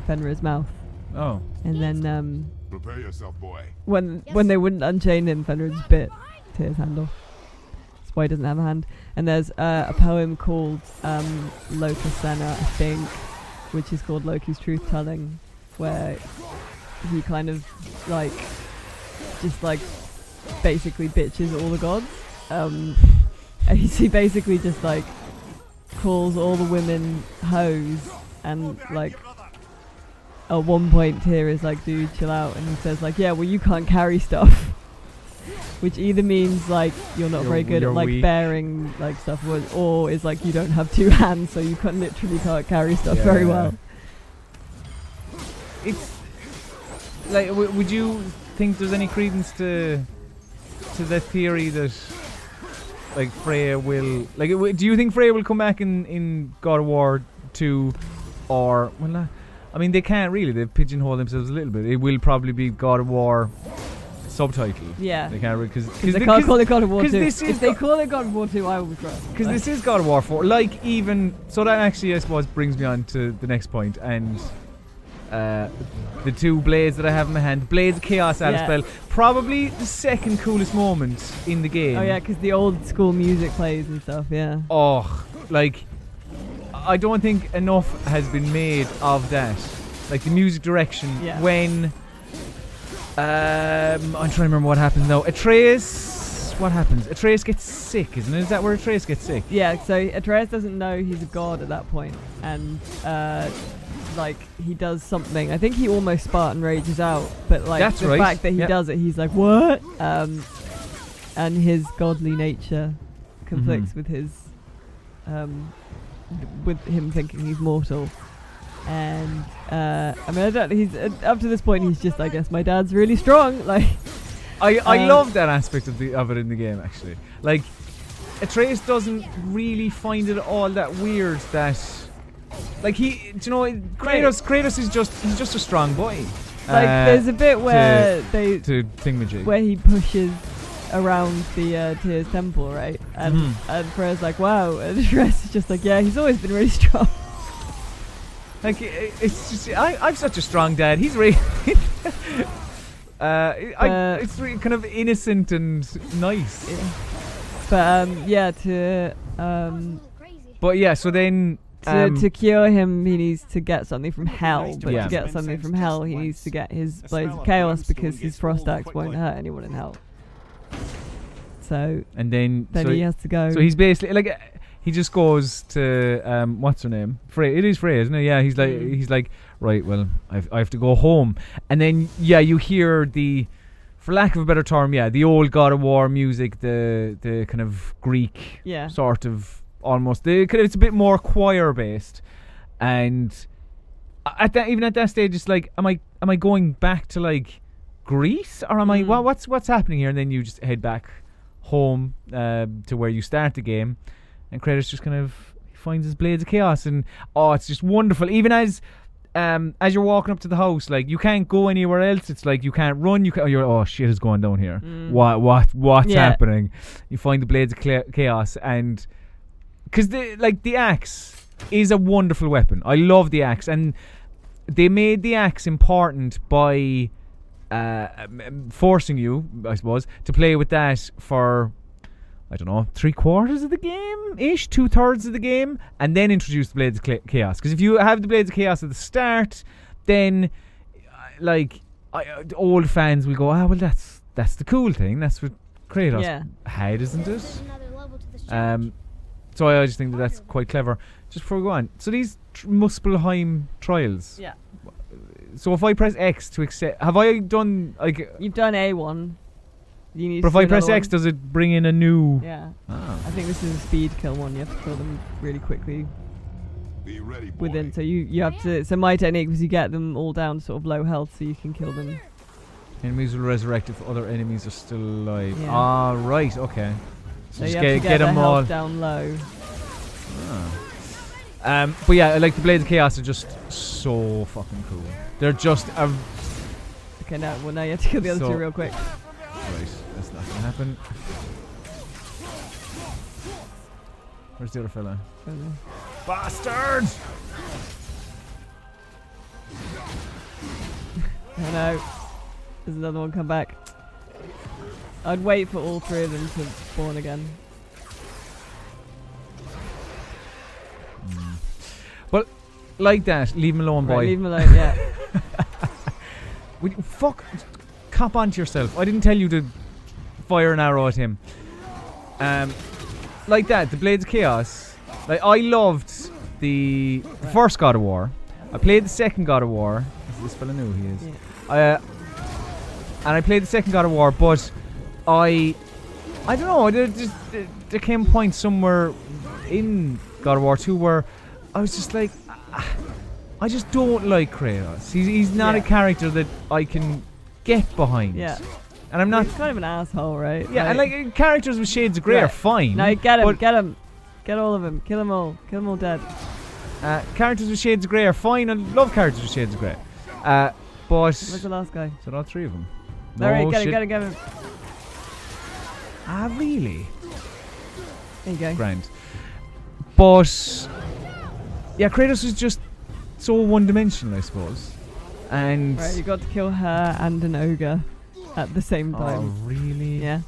Fenrir's mouth, oh. and then um, Prepare yourself, boy. when Yes. when they wouldn't unchain him, Fenrir just bit Tyr's hand off. That's why he doesn't have a hand. And there's uh, a poem called um, Lokasenna, I think, which is called Loki's Truth Telling, where he kind of like just like basically bitches all the gods. Um, (laughs) and he basically just like calls all the women hoes and like at one point Tyr is like, dude, chill out, and he says like, yeah, well, you can't carry stuff, (laughs) which either means like you're not You're- very good at like weak. bearing like stuff, or, or is like you don't have two (laughs) hands, so you can literally can't carry stuff very Yeah. well. it's like w- would you think there's any credence to to the theory that like Freya will like w- do you think Freya will come back in in God of War 2 or well uh, I mean they can't really they've pigeonholed themselves a little bit it will probably be God of War subtitle Yeah. they can't because Because they can't call it God of War 'cause 2. this is If they call it God of War 2, I will cry. because Like, this is God of War 4. Like, even. So that actually, I suppose, brings me on to the next point. And uh, the two blades that I have in my hand Blades of Chaos out Yeah. spell. Probably the second coolest moment in the game. Oh yeah, because the old school music plays and stuff. Yeah. Oh, like. I don't think enough has been made of that. Like the music direction Yeah. when. Um, I'm trying to remember what happens now. Atreus what happens? Atreus gets sick, isn't it? Is that where Atreus gets sick? Yeah, so Atreus doesn't know he's a god at that point, and uh, like he does something. I think he almost Spartan rages out, but like That's the right, fact that he yeah. does it, he's like, "What?" Um, and his godly nature conflicts Mhm. with his, um, with him thinking he's mortal. And uh, I mean, I don't. He's uh, up to this point. He's just, I guess, my dad's really strong. (laughs) Like, I, I Uh, love that aspect of the of it in the game actually. Like Atreus doesn't really find it all that weird that like he do you know Kratos Kratos is just he's just a strong boy. like uh, there's a bit where they to thingamajig. where he pushes around the uh, to his temple, right? And Mhm. and Freya's like, wow, (laughs) and Shress is just like, yeah, he's always been really strong. (laughs) Like i- it's just I I'm such a strong dad. He's really (laughs) uh I, But- it's really kind of innocent and nice. But um, yeah, to um, But yeah, so then to, um, to cure him, he needs to get something from hell. But Yeah. to get something from hell, he needs to get his blades of chaos because his frost axe won't hurt anyone in hell. So and then then so he has to go. So he's basically like uh, he just goes to um what's her name? Frey. It is Frey, isn't it? Yeah. He's like Mm. he's like right. Well, I've, I have to go home, and then yeah, you hear the, for lack of a better term, yeah, the old God of War music, the the kind of Greek yeah. sort of almost. The kind of, it's a bit more choir based, and at that even at that stage, it's like, am I am I going back to like Greece or am I Mm. what, what's what's happening here? And then you just head back home uh, to where you start the game, and Kratos just kind of finds his blades of chaos, and oh, it's just wonderful. Even as um, as you're walking up to the house, like you can't go anywhere else. It's like you can't run. You can't. You're oh shit is going down here. Mm. What what what's Yeah. happening? You find the blades of cla- chaos, and because the like the axe is a wonderful weapon. I love the axe, and they made the axe important by uh, forcing you, I suppose, to play with that for I don't know three quarters of the game ish, two thirds of the game, and then introduce the blades of chaos. Because if you have the blades of chaos at the start, then uh, like I, uh, old fans will go, ah, well that's that's the cool thing. That's what Kratos Yeah. had, isn't it? Another level to this Um, so I just think that that's quite clever. Just before we go on, so these tr- Muspelheim trials. Yeah. So if I press X to accept, have I done like? You've done A1. You need But to if I press another X, one. does it bring in a new? Yeah. Ah. I think this is a speed kill one. You have to kill them really quickly Be ready, boy. within. So you, you have to. So my technique was you get them all down sort of low health so you can kill them. Enemies will resurrect if other enemies are still alive. Yeah. Ah, right, okay. So, So just you get, have to get get, them health all. down low. Ah. Um, but yeah, like the Blades of Chaos are just so fucking cool. They're just a Okay, now well now you have to kill the other So- two real quick. Right, that's not gonna happen. Where's the other fella? Bastard! Oh (laughs) no, there's another one come back. I'd wait for all three of them to spawn again. Like that, leave him alone, boy. Right, leave him alone. Yeah. (laughs) Would you- fuck, cop onto yourself. I didn't tell you to fire an arrow at him. Um, like that, the Blades of Chaos. Like I loved the, the first God of War. I played the second God of War. Is this fella new? He is. yeah. Uh, and I played the second God of War, but I, I don't know. There just there- there came a point somewhere in God of War 2 where I was just like, I just don't like Kratos. He's he's not a character that I can get behind. Yeah. And I'm not. He's kind of an asshole, right? Yeah, and like characters with shades of grey are fine. no, get him, get him, get all of them, kill them all, kill them all dead. uh, characters with shades of grey are fine. I love characters with shades of grey. Uh, but Where's the last guy? so all three of them. All right, No get him, shit. get him, get him. Ah, really? There you go. Grand. But yeah, Kratos is just so one-dimensional, I suppose. And Right, you got to kill her and an ogre at the same time. oh, really? Yeah.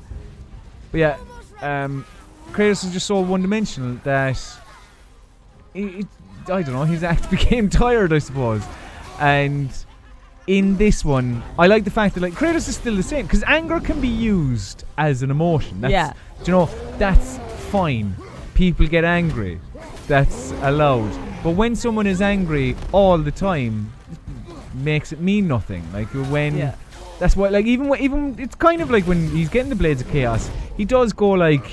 But yeah, um, Kratos is just so one-dimensional that he, he- I don't know. His act (laughs) became tired, I suppose, and in this one, I like the fact that like Kratos is still the same because anger can be used as an emotion. That's, Yeah. Do you know that's fine. People get angry. That's allowed. But when someone is angry all the time, it makes it mean nothing. Like when Yeah. that's why, like even even it's kind of like when he's getting the blades of chaos, he does go like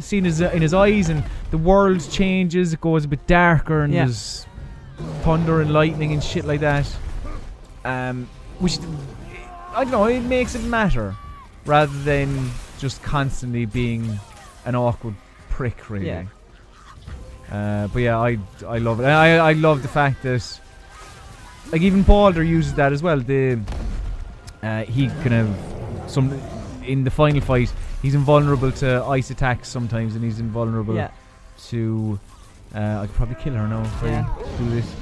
seen his in his eyes and the world changes. It goes a bit darker and Yeah. there's thunder and lightning and shit like that. Um, which I don't know. It makes it matter rather than just constantly being an awkward prick, really. Yeah. Uh, but yeah, I I love it. I I love the fact that like even Baldur uses that as well. The uh, he kind of some in the final fight he's invulnerable to ice attacks sometimes, and he's invulnerable Yeah. to. Uh, I could probably kill her now if Yeah. I do this.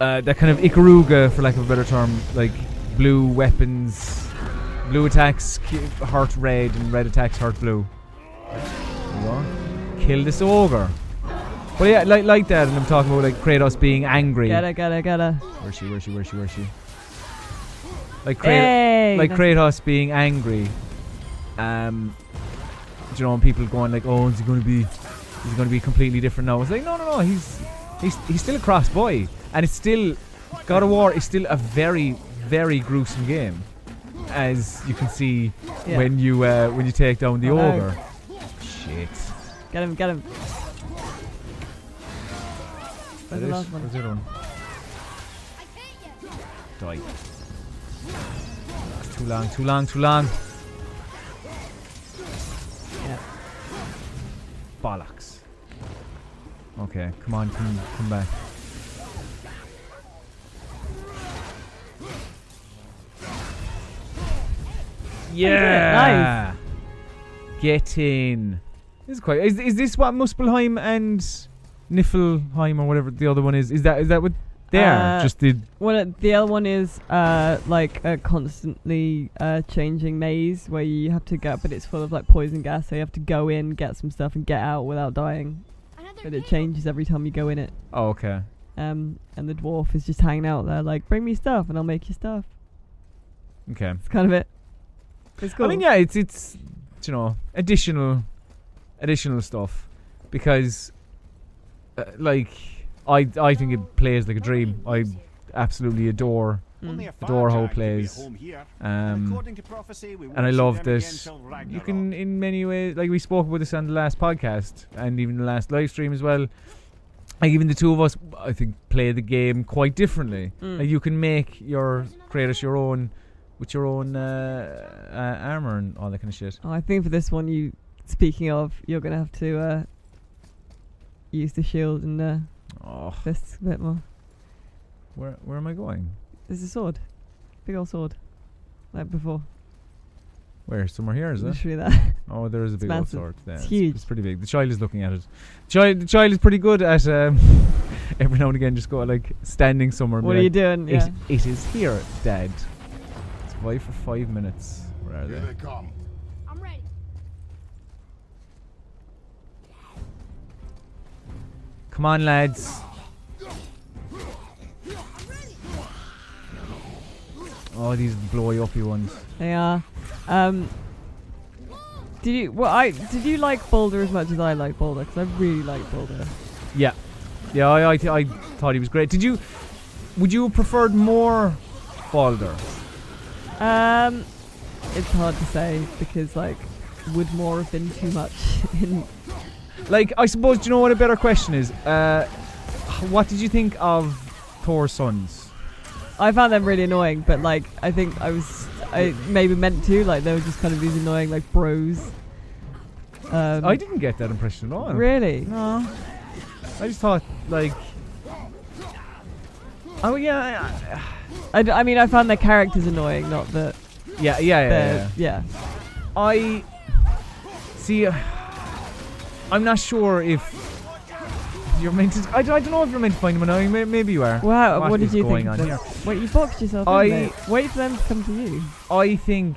Uh, that kind of Ikaruga, for lack of a better term, like blue weapons, blue attacks hurt red, and red attacks hurt blue. There you go. Kill this ogre. But yeah, like like that, and I'm talking about like Kratos being angry. Get it, get it, get it. Where's she? Where's she? Where's she? Where's she? Like Kratos, Hey! like Kratos being angry. Um, you know, and people going like, "Oh, is he going to be? Is he going to be completely different now?" It's like, no, no, no. He's he's he's still a cross boy, and it's still God of War is still a very very gruesome game, as you can see Yeah. when you uh, when you take down the I know. ogre. Shit. Get him, get him. Where's the last one? where's the other one? Die. It's too long, too long, too long. Yeah. Bollocks. Okay, come on, come, come back. Yeah. Nice. Get in. This is quite. Is, is this what Muspelheim and Niflheim or whatever the other one is? Is that is that what they are? Uh, Just the Well, uh, the other one is uh, like a constantly uh, changing maze where you have to go, but it's full of like poison gas, so you have to go in, get some stuff, and get out without dying. But it changes every time you go in it. oh okay. Um, and the dwarf is just hanging out there, like, bring me stuff, and I'll make you stuff. Okay. It's kind of it. It's cool. I mean, yeah, it's it's you know additional additional stuff because uh, like I I think it plays like a dream. I absolutely adore Mm. adore how it plays. Um, and I love this. You can in many ways like we spoke about this on the last podcast and even the last live stream as well. Like even the two of us, I think, play the game quite differently. Mm. Like you can make your Kratos your own with your own uh, uh, armor and all that kind of shit. Oh, I think for this one, you speaking of, you're gonna have to uh, use the shield and the Oh, fists a bit more. where where am I going? There's a sword, big old sword, like before. Where somewhere here is it? Literally that. (laughs) Oh, there is a big old sword. Yeah, It's huge. It's pretty big. The child is looking at it. Child, the child is pretty good at um, (laughs) every now and again just go like standing somewhere. And what be are you doing? It, Yeah. it is here, Dad. It's why for five minutes. Where are Here they? they come. Come on, lads. Oh, these blowy uppy ones. They are. Um, did you? Well, I did you like Baldur as much as I like Baldur? Because I really like Baldur. Yeah, yeah. I I, th- I thought he was great. Did you? Would you have preferred more Boulder? Um, it's hard to say because like, would more have been too much? (laughs) in Like, I suppose. Do you know what a better question is? Uh, what did you think of Thor's sons? I found them really annoying, but like, I think I was I maybe meant to like they were just kind of these annoying like bros. Um, I didn't get that impression at all. really. No. I just thought like. Oh yeah, I I mean, I found their characters annoying, not the, yeah, yeah, yeah. yeah. yeah. I see. Uh, I'm not sure if you're meant to. I, I don't know if you're meant to find them annoying. May, maybe you are. Wow, What what did you going think? on here? Wait, you boxed yourself. I-. Wait for them to come to you. I think.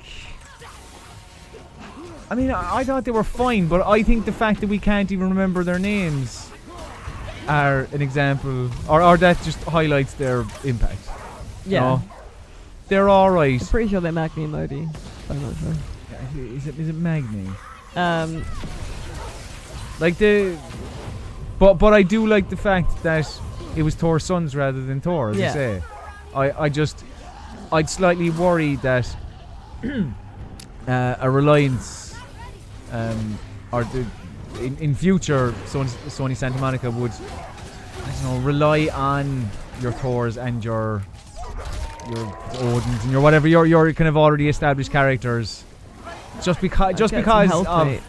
I mean, I, I thought they were fine, but I think the fact that we can't even remember their names are an example, or, or that just highlights their impact. Yeah. know? they're all right. I'm pretty sure they're Magni and Modi. I'm not sure. Is it is it Magni? Um, Like the, but but I do like the fact that it was Thor's sons rather than Thor. As Yeah. I say, I I just I'd slightly worry that (clears throat) uh, a reliance um, or the, in in future Sony, Sony Santa Monica would I don't know rely on your Thors and your your Odins and your whatever your your kind of already established characters. Just because, just because of rate.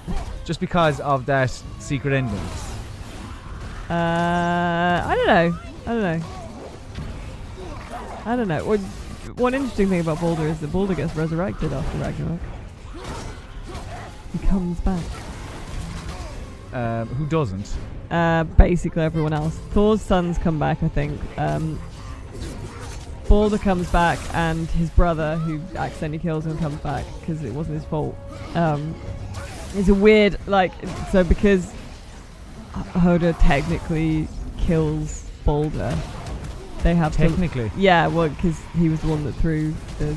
just because of that secret ending. Uh, I don't know. I don't know. I don't know. One, one interesting thing about Baldur is that Baldur gets resurrected after Ragnarok. He comes back. Um, who doesn't? Uh, basically everyone else. Thor's sons come back, I think. Um, Baldur comes back, and his brother, who accidentally kills him, comes back because it wasn't his fault. Um, it's a weird, like, so because Hoda technically kills Baldur, they have to. Technically. Yeah, well, because he was the one that threw the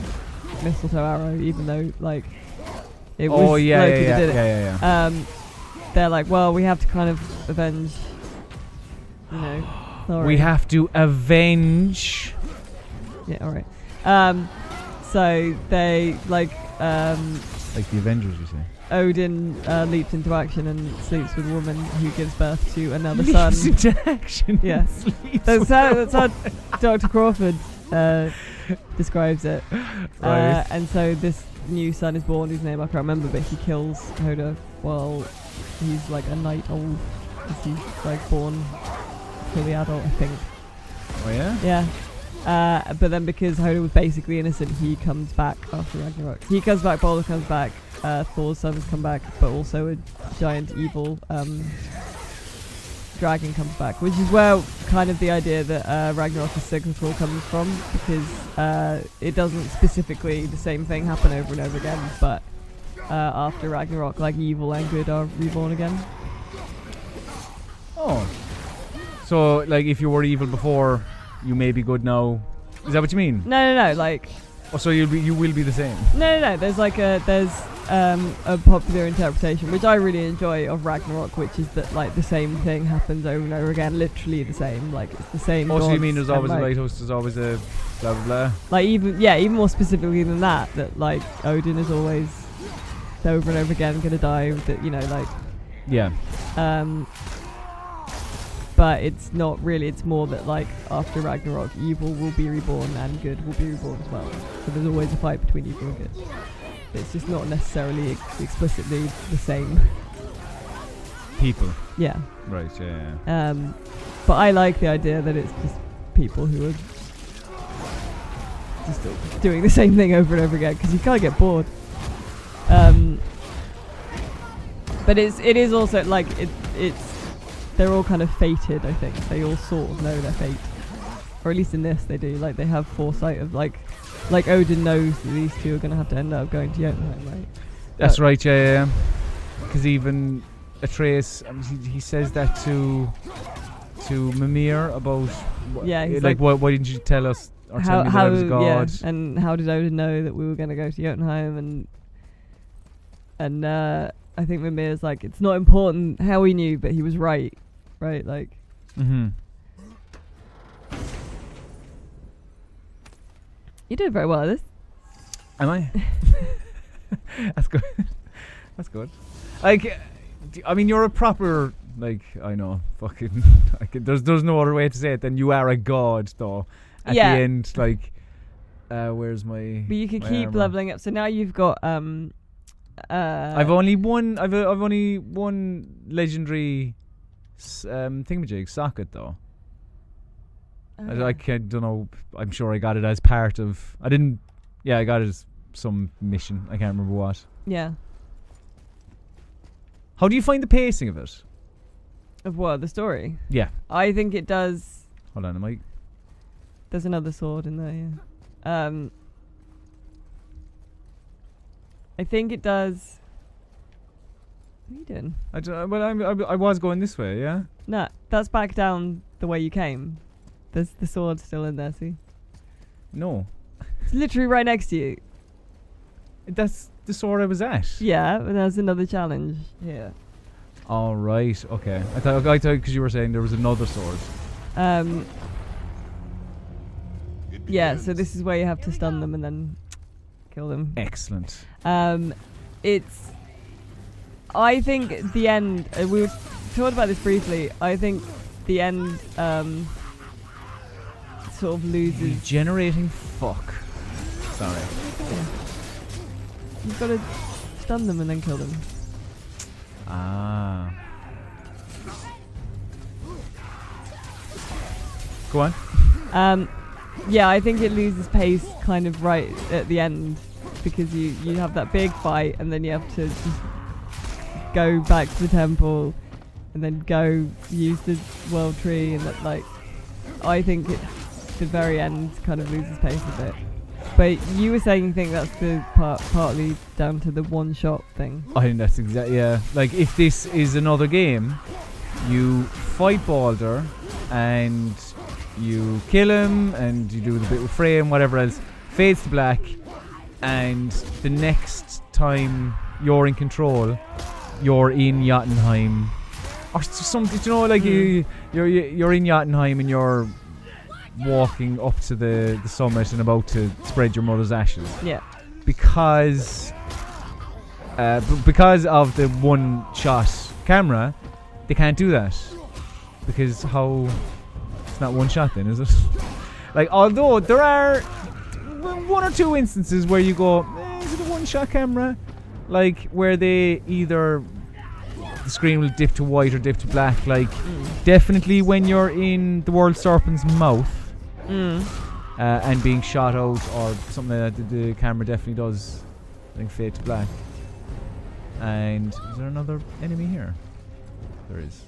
mistletoe arrow, even though, like, it was oh yeah, yeah, Loki yeah, that yeah, did it yeah, yeah. um, they're like, well, we have to kind of avenge, you know. Thor. We have to avenge. Yeah, all right. Um, so they like um, Like the Avengers, you say. Odin uh, leaps into action and sleeps with a woman who gives birth to another son. Leaps into action. Yeah. That's how, that's how Dr. Crawford uh, describes it. (laughs) Uh, and so this new son is born, whose name I can't remember, but he kills Hoda while he's like a night old. he's like born fully adult, I think. Oh yeah. Yeah. Uh, but then because Hoda was basically innocent, he comes back after Ragnarok. He comes back, Baldur comes back, uh, Thor's sons come back, but also a giant evil um, dragon comes back, which is where kind of the idea that uh, Ragnarok is cyclical comes from, because uh, it doesn't specifically the same thing happen over and over again, but uh, after Ragnarok, like evil and good are reborn again. Oh. So like, if you were evil before, you may be good now. Is that what you mean? No, no, no, like Oh, so you'll be you will be the same. No, no, no. There's like a there's um, a popular interpretation which I really enjoy of Ragnarok, which is that like the same thing happens over and over again, literally the same. Like it's the same. Oh, so you mean there's always a like, lighthouse? There's always a blah blah blah. Like even yeah, even more specifically than that, that like Odin is always over and over again gonna die. That you know like Yeah. um. But it's not really. It's more that like after Ragnarok, evil will be reborn and good will be reborn as well. So there's always a fight between evil and good. It's just not necessarily ex- explicitly the same. People. Yeah. Right. Yeah. yeah. Um, but I like the idea that it's just people who are just doing the same thing over and over again because you can't get bored. Um, but it's it is also like it it's they're all kind of fated. I think they all sort of know their fate, or at least in this they do. Like they have foresight of like like Odin knows that these two are going to have to end up going to Jotunheim, right? That's Uh, right. Yeah. Yeah. Because even Atreus, um, he, he says that to to Mimir about. Yeah, like, like- why, why didn't you tell us or tell me how that I was God? yeah, and how did Odin know that we were going to go to Jotunheim and and uh, I think Mimir's like it's not important how he knew, but he was right, right? Like mm-hmm. you did very well at this. Am I? (laughs) (laughs) That's good. That's good. Like, I mean, you're a proper like I know fucking. (laughs) I can, there's there's no other way to say it than you are a god though. At Yeah. the end, like, uh, where's my? But you can keep armor? leveling up. So now you've got um uh I've only one. I've I've only one legendary um, thingamajig socket though. I, uh, I can't, don't know. I'm sure I got it as part of. I didn't. Yeah, I got it as some mission. I can't remember what. yeah. How do you find the pacing of it? Of what the story? Yeah. I think it does. Hold on, am I? There's another sword in there. Yeah. Um. I think it does. What are you doing? I d- uh, well, I'm, I, I was going this way. Yeah. No, that's back down the way you came. There's the sword still in there. See. No. It's literally right next to you. That's the sword I was at. Yeah, but there's another challenge here. All right. Okay. I thought I thought because you were saying there was another sword. Um, yeah, so this is where you have to stun them and then kill them. Excellent. Um, it's. I think the end. Uh, we talking about this briefly. I think the end um, sort of loses. Regenerating fuck. Sorry. You've got to stun them and then kill them. Ah. Go on. Um, yeah, I think it loses pace kind of right at the end because you you have that big fight and then you have to just go back to the temple and then go use the world tree and that like I think it, the very end kind of loses pace a bit. But you were saying you think that's the part partly down to the one shot thing. I think that's exactly yeah. Like if this is another game, you fight Baldur and you kill him and you do the bit with Frey and whatever else. Fades to black, and the next time you're in control, you're in Jotunheim or s- something. You know, like you you're you're in Jotunheim and you're walking up to the, the summit and about to spread your mother's ashes Yeah. because uh, b- because of the one shot camera, they can't do that because how it's not one shot then is it? (laughs) like although there are one or two instances where you go, eh, is it a one shot camera? Like where they either the screen will dip to white or dip to black. Like definitely when you're in the world serpent's mouth Mm. uh, and being shot out or something like that, the, the camera definitely does, I think, fade to black. And is there another enemy here? There is.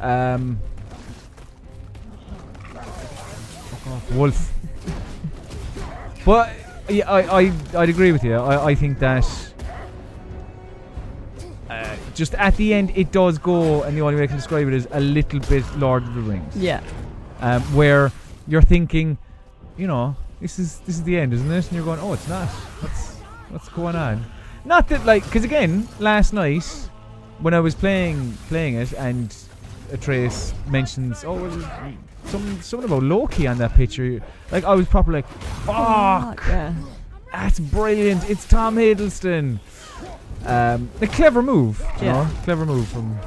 Um. Off, wolf. (laughs) but yeah, I, I I'd agree with you. I, I think that. Uh, just at the end, it does go, and the only way I can describe it is a little bit Lord of the Rings Yeah. um, where you're thinking, you know, this is this is the end, isn't it? And you're going, oh, it's not. What's what's going on? Not that like, because again, last night when I was playing playing it, and Atreus mentions, oh, well, some something about Loki on that picture. Like I was proper like, fuck, Yeah. that's brilliant. It's Tom Hiddleston. Um, a clever move, you Yeah. know, clever move from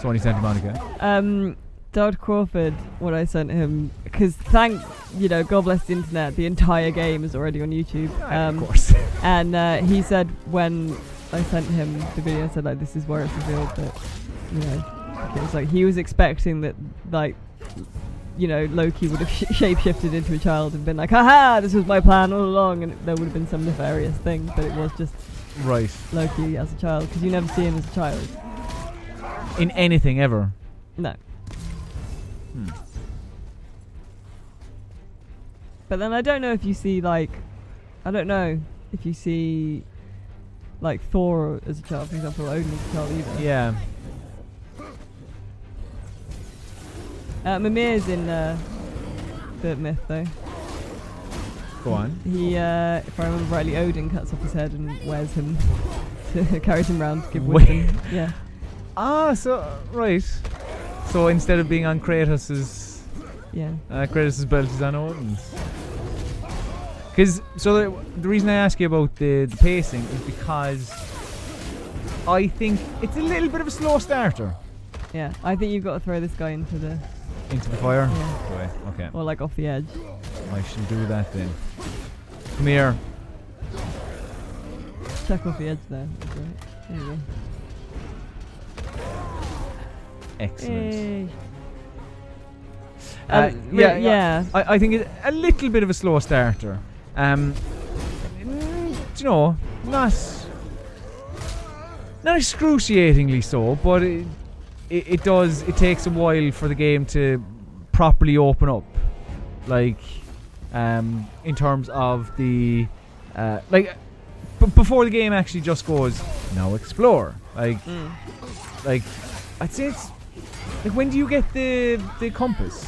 Sony Santa Monica. Um, Dod Crawford, what I sent him, because thank you know, God bless the internet, the entire game is already on YouTube. Um, of course. (laughs) and uh, he said when I sent him the video, I said like, this is where it's revealed that, you know, it was like he was expecting that like, you know, Loki would have sh- shapeshifted into a child and been like, haha, this was my plan all along, and there would have been some nefarious thing, but it was just right. Loki as a child because you never see him as a child. In anything ever. No. Hmm. But then I don't know if you see like, I don't know if you see like Thor as a child, for example, Odin as a child either. Yeah. Uh, Mimir's in uh, the myth though. Go on. He, uh, if I remember rightly, Odin cuts off his head and wears him, (laughs) carries him around to give wisdom. Yeah. Ah, so right. So instead of being on Kratos's, Yeah. uh, Kratos's belt is on Odin's. Because so the, the reason I ask you about the, the pacing is because I think it's a little bit of a slow starter Yeah. I think you've got to throw this guy into the, into the fire. yeah, away. Okay, or like off the edge. I shall do that then. Come here. Check off the edge there. There you go. Excellent. Yay. Uh, Um, yeah, yeah. I, I think it's a little bit of a slow starter. Um, do you know, not not excruciatingly so, but it, it it does. It takes a while for the game to properly open up, like um, in terms of the uh, like b- before the game actually just goes now explore. Like Mm. like I'd say it's like when do you get the the compass?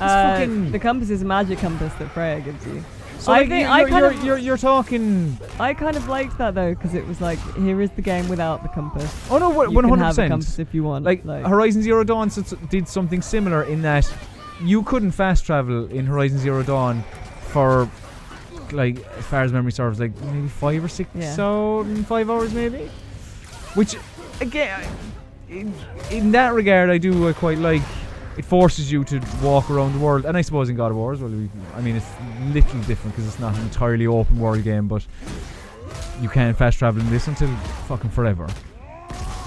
Uh, fucking- the compass is a magic compass that Freya gives you. So I like, think you're, I kind you're, of- you're, you're talking. I kind of liked that though because it was like here is the game without the compass. Oh no, one hundred have a compass percent. if you want. Like Horizon Zero Dawn did something similar in that you couldn't fast travel in Horizon Zero Dawn for like as far as memory serves, like maybe five or six Yeah. so five hours maybe. Which again, in, in that regard, I do uh, quite like. It forces you to walk around the world, and I suppose in God of War as well. we- I mean, it's little different because it's not an entirely open world game, but you can fast travel in this until fucking forever.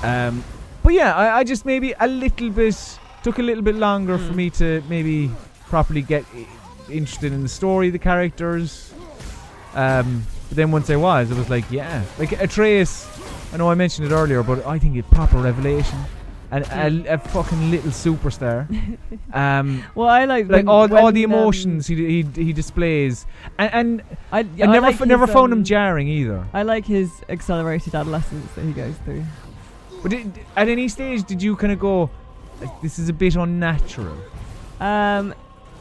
Um, but yeah, I, I just maybe a little bit took a little bit longer for Mm. me to maybe properly get interested in the story, the characters. Um, but then once I was, it was like, yeah, like Atreus. I know I mentioned it earlier, but I think it proper revelation, and a, a fucking little superstar. (laughs) um, well, I like like when- all, all when, the um, emotions he, he he displays, and, and I, I I never like f- never his, found him um, jarring either. I like his accelerated adolescence that he goes through. But did, at any stage, did you kind of go, like, "This is a bit unnatural"? Um,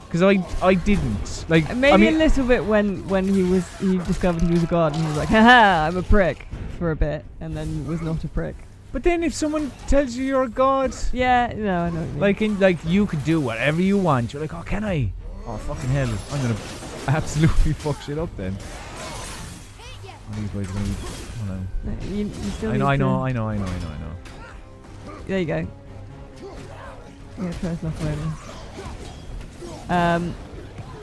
Because I I didn't like. maybe I mean, a little bit when when he was he discovered he was a god and he was like, haha, I'm a prick for a bit, and then was not a prick. But then if someone tells you you're a god, Yeah, no, I know. What you mean. like in like you could do whatever you want. You're like, oh, can I? Oh, fucking hell! I'm gonna (laughs) absolutely fuck shit up then. Oh, these boys are gonna be. Hold on. You, you still I need know, I know, I know, I know, I know, I know. There you go. Yeah, try to knock over. Um,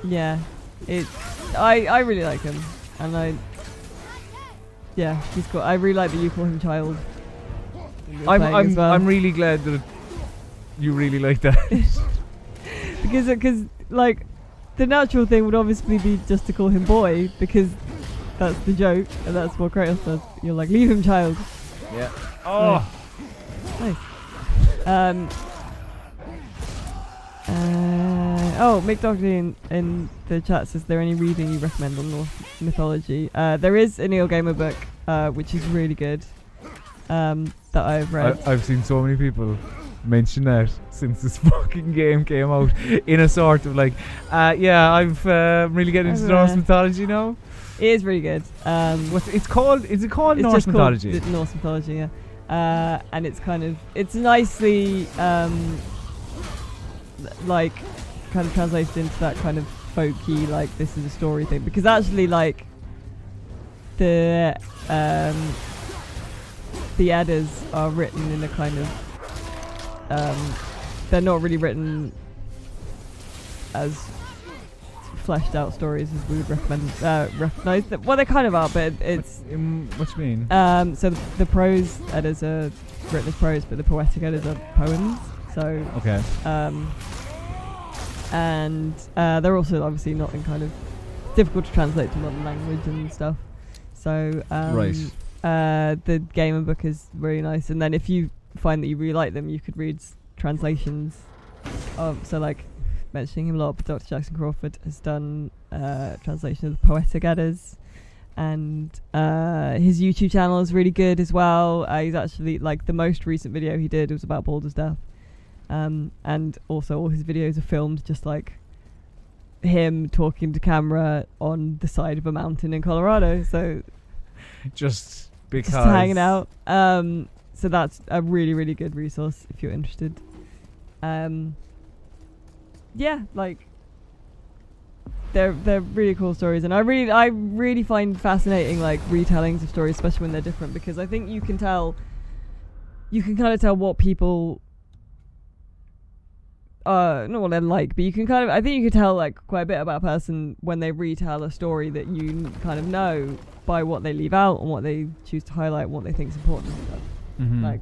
yeah, it. I I really like him, and I. Yeah, he's cool. I really like that you call him child. When you're I'm I'm as well. I'm really glad that you really like that. (laughs) because because like the natural thing would obviously be just to call him boy because that's the joke and that's what Kratos does. You're like leave him child. yeah. Oh. Nice. Um. Uh, oh, Mick Doherty in, in the chat says, there any reading you recommend on Norse mythology? Uh, there is a Neil Gaiman book, uh, which is really good, um, that I've read. I, I've seen so many people mention that since this (laughs) fucking game came out in a sort of like, uh, yeah, I've uh, really getting into Norse mythology now. it is really good. Um, What's it's called? Is it called it's Norse mythology? Called Norse mythology, yeah. Uh, and it's kind of it's nicely um, like kind of translated into that kind of folky like this is a story thing because actually like the um, the Eddas are written in a kind of um, they're not really written as fleshed out stories as we would recommend uh, recognize that well they kind of are but it's What, um, what you mean? um, so the, the prose Eddas are written as prose, but the poetic Eddas are poems. So, okay. um, and uh, they're also obviously not in kind of difficult to translate to modern language and stuff. So, um, Right. Uh, the Gaiman book is really nice, and then if you find that you really like them, you could read translations. So, like mentioning him a lot, but Dr. Jackson Crawford has done uh, translation of the Poetic Eddas and uh, his YouTube channel is really good as well. Uh, he's actually like the most recent video he did was about Baldur's death, um, and also all his videos are filmed just like him talking to camera on the side of a mountain in Colorado. So (laughs) Just because. just hanging out. Um, so that's a really really good resource if you're interested. Um, yeah, like they're they're really cool stories, and I really I really find fascinating like retellings of stories, especially when they're different, because I think you can tell, you can kind of tell what people. Uh, not what they're like, but you can kind of. I think you can tell like quite a bit about a person when they retell a story that you kind of know by what they leave out and what they choose to highlight, and what they think is important. and stuff. Mhm. Like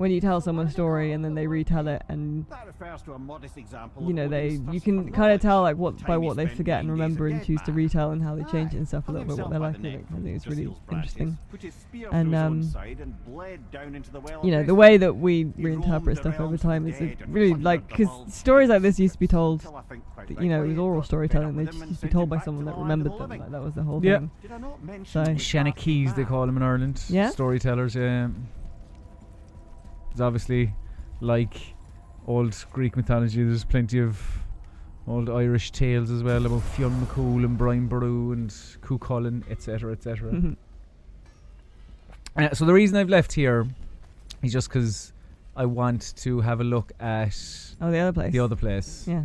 when you tell someone a story and then they retell it, and That refers to a modest example you know they you can kind of tell like what by what they forget and remember and choose to retell and how they change it and stuff a little bit what himself they're like. the I think, neck I think it's really interesting. put his spear And, through his own um, side and bled down into the well of You know the way that we reinterpret stuff over time the is dead a and really like because stories like this used to be told. Until I think quite that, You know, it was oral storytelling. They just used to be told by someone that to the land of remembered them. Like that was the whole Yeah. thing. Did I not So- the path Shanakees, of they call them in Ireland. Yeah? Storytellers, yeah. There's obviously, like old Greek mythology, there's plenty of old Irish tales as well about Fionn McCool and Brian Boru and Cú Chulainn, etc., etc. Mhm. Uh, so the reason I've left here is just because I want to have a look at oh, the other place. the other place. Yeah.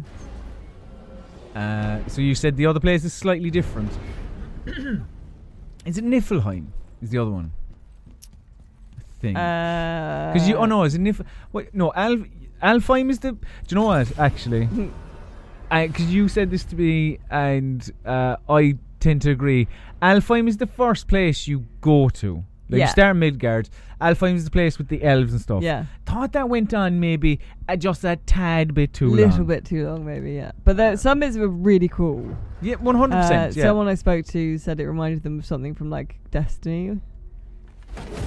Uh, so you said the other place is slightly different. (coughs) is it Niflheim? Is the other one? I think. Because Because you, oh no, is it Nif? Wait, no, Al, Alfheim is the. Do you know what? Actually, (laughs) because you said this to me, and uh, I tend to agree. Alfheim is the first place you go to. Like Yeah. you start Midgard. Alfheim is the place with the elves and stuff. Yeah. Thought that went on maybe uh, just a tad bit too little long. Little bit too long, maybe. Yeah. But there, some bits were really cool. Yeah, one hundred Uh, percent. Yeah. Someone I spoke to said it reminded them of something from like Destiny.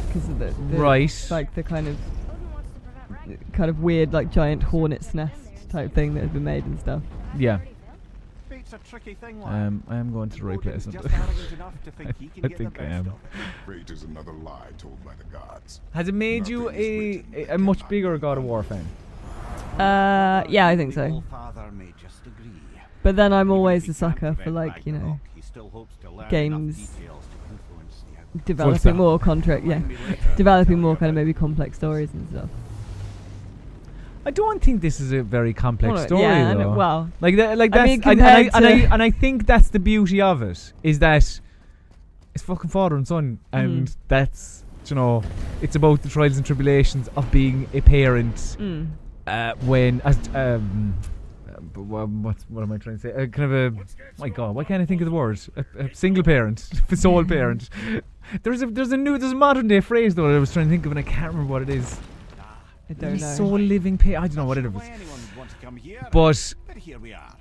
Because of the, the Right. like the kind of Odin wants to prevent Ragnarok. kind of weird like giant hornet's nest type thing that had been made and stuff. Yeah. Fate's a tricky thing, lad. Um, I am going to the right Odin's place. enough to think I- he can I get think the I best am. of it. Fate is another lie told by the gods. Has it made you Nothing is a, a, a much bigger God of War fan? Uh, yeah, I think so. All-Father may just agree. But then I'm always a sucker for like you know Ragnarok, he still hopes to games developing more contract. Yeah, Remind me later, developing more kind of maybe complex stories and stuff. I don't think this is a very complex Well, story yeah, though. know- well, like that, like I mean, and, and I, and, I, and I think that's the beauty of it is that it's fucking father and son, and Mhm. that's you know, it's about the trials and tribulations of being a parent mm. uh, when as um. b- wha- What, what am I trying to say? Uh, kind of a my God, why can't I think of the word? A, a single parent, (laughs) a sole parent. (laughs) There's a there's a new there's a modern day phrase though that I was trying to think of and I can't remember what it is. I don't He's know. so living pa- I don't know what it Sure is. why anyone would want to come here, But but here we are.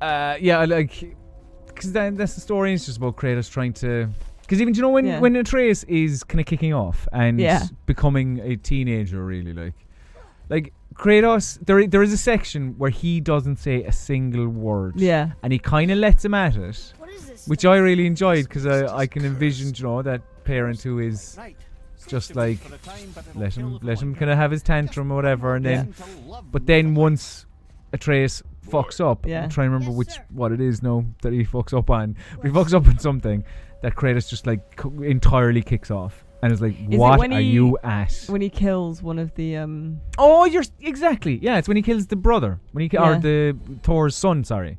Uh, yeah, like because then that's the story. It's just about Kratos trying to. Because even do you know when Yeah. when Atreus is kind of kicking off and Yeah. becoming a teenager, really like, like Kratos, there there is a section where he doesn't say a single word. Yeah. and he kind of lets him at it, What is this? Which? I really enjoyed because I I can envision you know that parent who is just like for the time, but it'll let him let him kind of have his tantrum or whatever, and then Listen to love but then music. once Atreus fucks up, Yeah. I'm trying to remember which what it is now that he fucks up on. But he fucks up on something that Kratos just like entirely kicks off, and is like, it "What when are he- you at?" When he kills one of the um. oh, you're exactly yeah. It's when he kills the brother, when he ki- or the Thor's son. Sorry,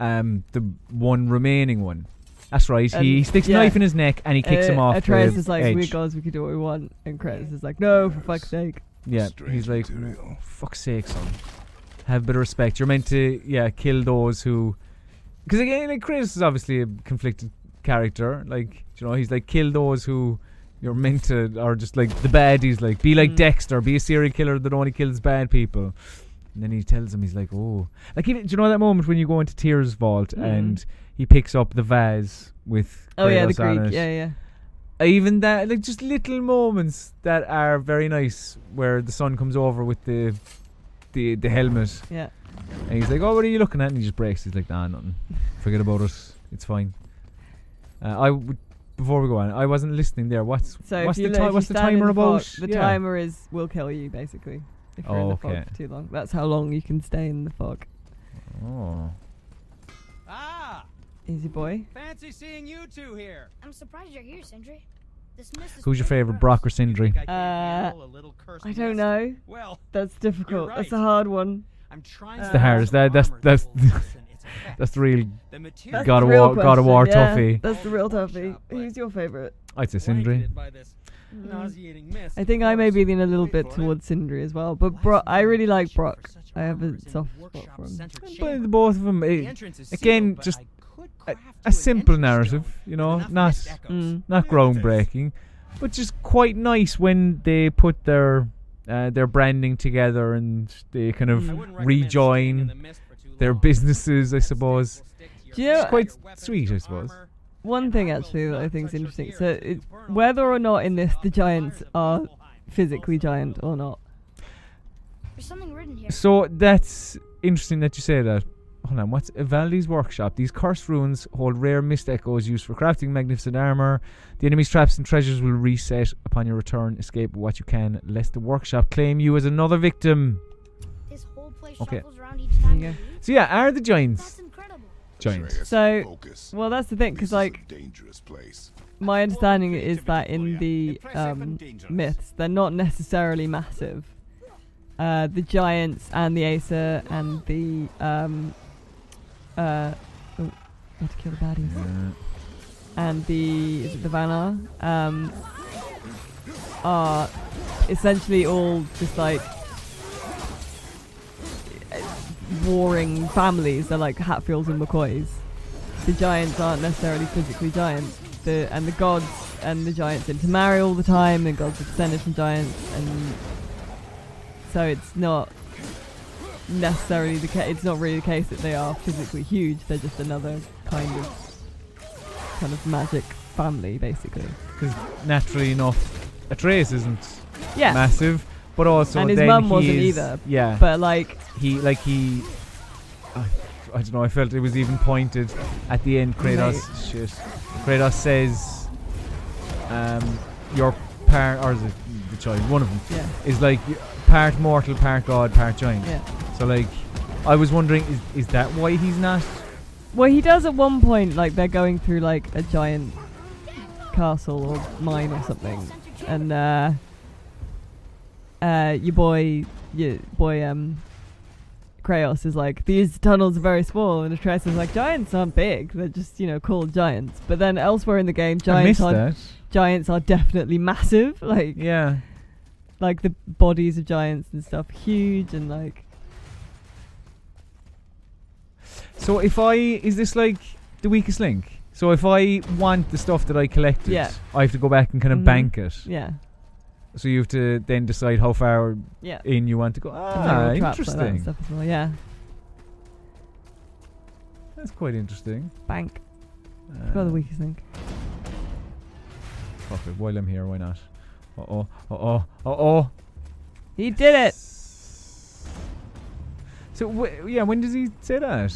um, the one remaining one. That's right. he sticks yeah. a knife in his neck and he kicks uh, him off. Atreus the is like, edge. "We guys, we can do what we want," and Kratos is like, "No, for fuck's sake." Yeah, Strange he's like, material. fuck's sake, son. Have a bit of respect. You're meant to, yeah, kill those who. Because again, like, Kratos is obviously a conflicted character. Like, you know, he's like, kill those who you're meant to, or just like the baddies. Like, be like Mm. Dexter, be a serial killer that only kills bad people. And then he tells him, he's like, oh. Like, even, do you know that moment when you go into Tyr's vault Mm. and he picks up the vase with. Oh yeah, the Greek. it? Yeah, yeah. even that like just little moments that are very nice where the son comes over with the the the helmet Yeah. and he's like oh what are you looking at and he just breaks he's like nah nothing forget about it it's fine uh, I would before we go on I wasn't listening there what's So what's the ti- what's the timer the about The Yeah. timer is will kill you basically if you're in the Okay. fog for too long. That's how long you can stay in the fog. oh Ah, Easy boy. fancy seeing you two here. I'm surprised you're here, Sindri. This mist is who's your favorite gross. Brok or Sindri I Uh, handle a little cursed I don't know. Well, That's difficult. That's a hard one. I'm trying It's to the hardest. balance That- that's- that's- lessen its that's the real The That's God the of real War- God of War yeah. toughie. That's the real Workshop, toughie. Who's your favorite? I'd say Sindri by this nauseating mist, I think I may be leaning a little bit for it. towards Sindri as well, but Why Brok, I really like Brok. I have a armors in the soft spot for him. but the both of them The eh, again, sealed, just a, a simple narrative stone you know not. Mm. not groundbreaking, but just quite nice when they put their uh, their branding together and they kind of Mm. I wouldn't recommend rejoin the mist for too their businesses, I suppose. stick will stick to your Do you know- hair, It's quite sweet, I your suppose. Armor. One thing actually that I think is interesting. So until it, you burn all whether or not in this the giants are physically giant or not. There's something written here. So that's interesting that you say that. Hold on, what's Ivaldi's workshop? These cursed runes hold rare mist echoes used for crafting magnificent armor. The enemy's traps and treasures will reset upon your return. Escape what you can, lest the workshop claim you as another victim. This whole play Okay. shuffles around each time you you go. leave. So yeah, are the That's giants incredible. giants? Atreus, So- Well, that's the thing, because like dangerous place. my understanding is that in the um, myths, they're not necessarily massive. Uh, the giants and the Aesir and the um, uh, oh, how to kill the baddies and the is it the Vanir um, are essentially all just like warring families. They're like Hatfields and McCoys. The giants aren't necessarily physically giants. The and the gods and the giants intermarry all the time. And gods are descended from giants, and so it's not necessarily the case. It's not really the case that they are physically huge. They're just another kind of kind of magic family, basically. Because naturally enough, Atreus isn't Yeah, massive, but also And his then mum wasn't either. Yeah, but like he like he. I, I don't know. I felt it was even pointed at the end. Kratos, shit. Kratos says, um, your parent or is it the child? One of them yeah, is like part mortal, part god, part giant. yeah. So like, I was wondering, is is that why he's not? Well, he does at one point. Like they're going through like a giant castle or mine or something, and uh, uh, your boy, your boy, um, Kratos is like, these tunnels are very small, and Atreus is like, giants aren't big; they're just you know called giants. But then elsewhere in the game, giants are that. giants are definitely massive. (laughs) Like Yeah. like the bodies of giants and stuff, huge and like So if I is this like the weakest link? So if I want the stuff that I collected, Yeah. I have to go back and kind of Mhm. bank it. yeah, So you have to then decide how far yeah. in you want to go. Ah, traps like that and interesting. stuff as well. Yeah, That's quite interesting. bank. Uh, Forgot the weakest link. fuck it. While I'm here, why not? Uh oh. Uh oh. Uh oh. He did it. So wh- yeah, when does he say that?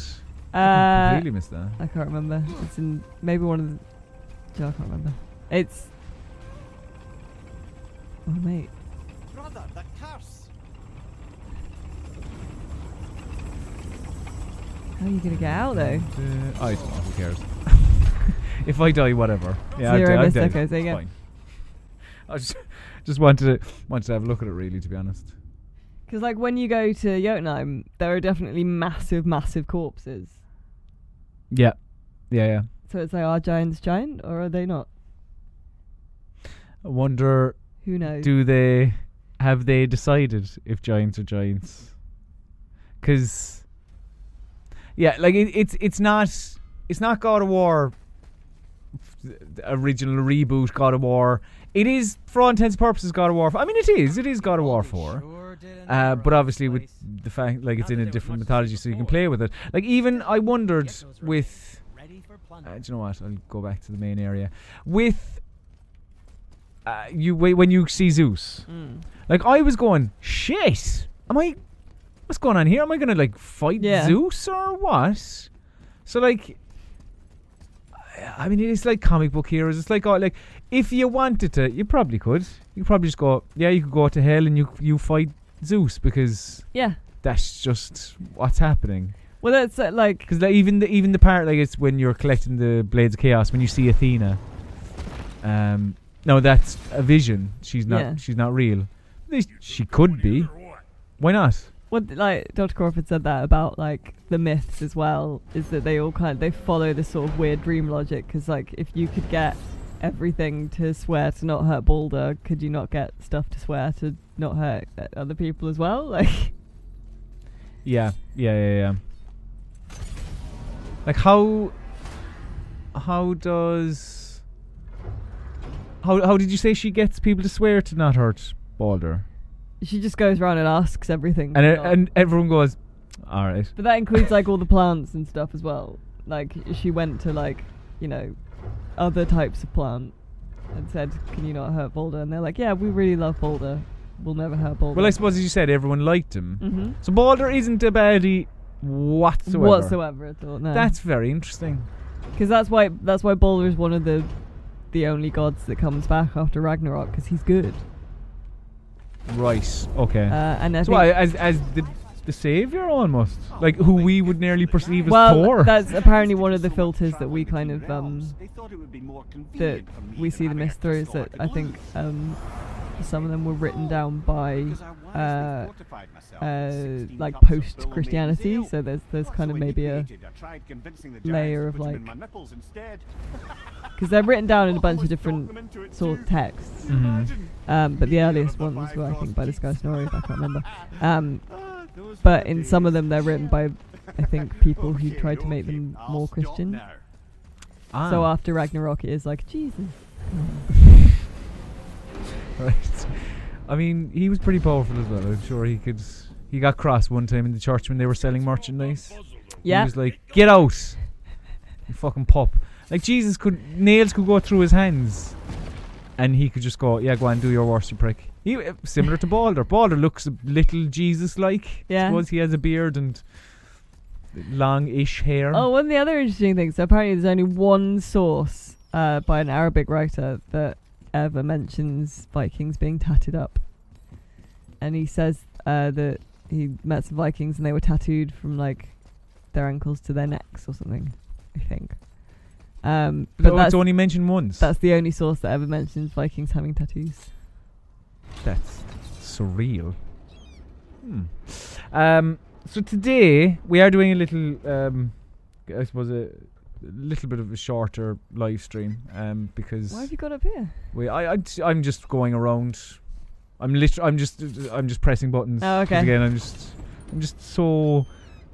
I Uh, completely missed that. I can't remember. It's in maybe one of the. Yeah, I can't remember. It's. Oh mate, Brother, the curse. how are you gonna get out though? Uh, I don't know. Who cares? (laughs) if I die, whatever. Yeah, Zero I'm, missed dead. echoes, there you go. Fine. I just just wanted to wanted to have a look at it. Really, to be honest. Because like when you go to Jotunheim, there are definitely massive, massive corpses. Yeah. Yeah, yeah. So it's like, are giants giant or are they not? I wonder, Who knows? do they have they decided if giants are giants? Because, yeah, like it, it's it's not it's not God of War, original reboot God of War. It is, for all intents and purposes, God of War. I mean, it is. It is God of War four. Uh, but obviously with the fact like it's in a different mythology, so you can play with it. Like even I wondered with uh, do you know what? I'll go back to the main area. With uh, you wait when you see Zeus. Mm. Like I was going, shit. Am I? What's going on here? Am I gonna like fight Yeah. Zeus or what? So like, I- mean, it is like comic book heroes. It's like, oh, like if you wanted to, you probably could. You could probably just go, yeah, you could go to hell and you you fight Zeus because Yeah. that's just what's happening. Well, that's uh, like Because like, even the even the part like it's when you're collecting the blades of chaos when you see Athena. Um, no, that's a vision. She's not. Yeah. She's not real. She could be. Why not? what like Dr. Crawford said that about like the myths as well is that they all kind of they follow this sort of weird dream logic because like if you could get everything to swear to not hurt Baldur, could you not get stuff to swear to not hurt uh, other people as well? (laughs) Like, Yeah, yeah, yeah, yeah. Like how? How does? How how did you say she gets people to swear to not hurt Baldur? she just goes around and asks everything. And and everyone goes, all right. but that includes like all the plants and stuff as well. Like she went to like you know other types of plant and said, "Can you not hurt Baldur?" And they're like, "Yeah, we really love Baldur. We'll never hurt Baldur." Well, I suppose as you said, everyone liked him. hmm So Baldur isn't a baddie whatsoever. whatsoever at all. No, That's very interesting. because that's why that's why Baldur is one of the the only gods that comes back after Ragnarok because he's good. Right. Okay. Uh, and I so think I, as as the the savior almost, like who we would nearly perceive as well, Thor. that's apparently one of the filters that we kind of um that we see the mist through. Is that I think um some of them were written down by uh, uh, like post Christianity. So there's there's kind of maybe a layer of like because (laughs) they're written down in a bunch of different sort of texts. Mhm. Um, but the earliest ones were I think by this guy Snorri. If I can't remember. (laughs) Um, but in some of them they're written by I think (laughs) people who tried to make them more Christian. Ah, So after Ragnarok, it is like Jesus. Right. I mean, he was pretty powerful as well. I'm sure he could. He got cross one time in the church when they were selling merchandise. Yeah. He was like, "Get out, you fucking pop!" Like Jesus could nails could go through his hands, and he could just go, "Yeah, go on, do your worst, you prick." He uh, similar to Baldur. Baldur looks a little Jesus-like. Yeah. I suppose he has a beard and long-ish hair. Oh, one of the other interesting things. Apparently, there's only one source uh, by an Arabic writer that ever mentions Vikings being tatted up, and he says uh, that he met some Vikings and they were tattooed from like their ankles to their necks or something. I think. Um, but Oh, that's only mentioned once. that's the only source that ever mentions Vikings having tattoos. That's surreal. Hmm. Um, so today we are doing a little, um, I suppose, a little bit of a shorter live stream, um, because Why have you got up here? we, I, I, am just going around. I'm literally, I'm just, I'm just pressing buttons. Oh, okay. Again, I'm just, I'm just so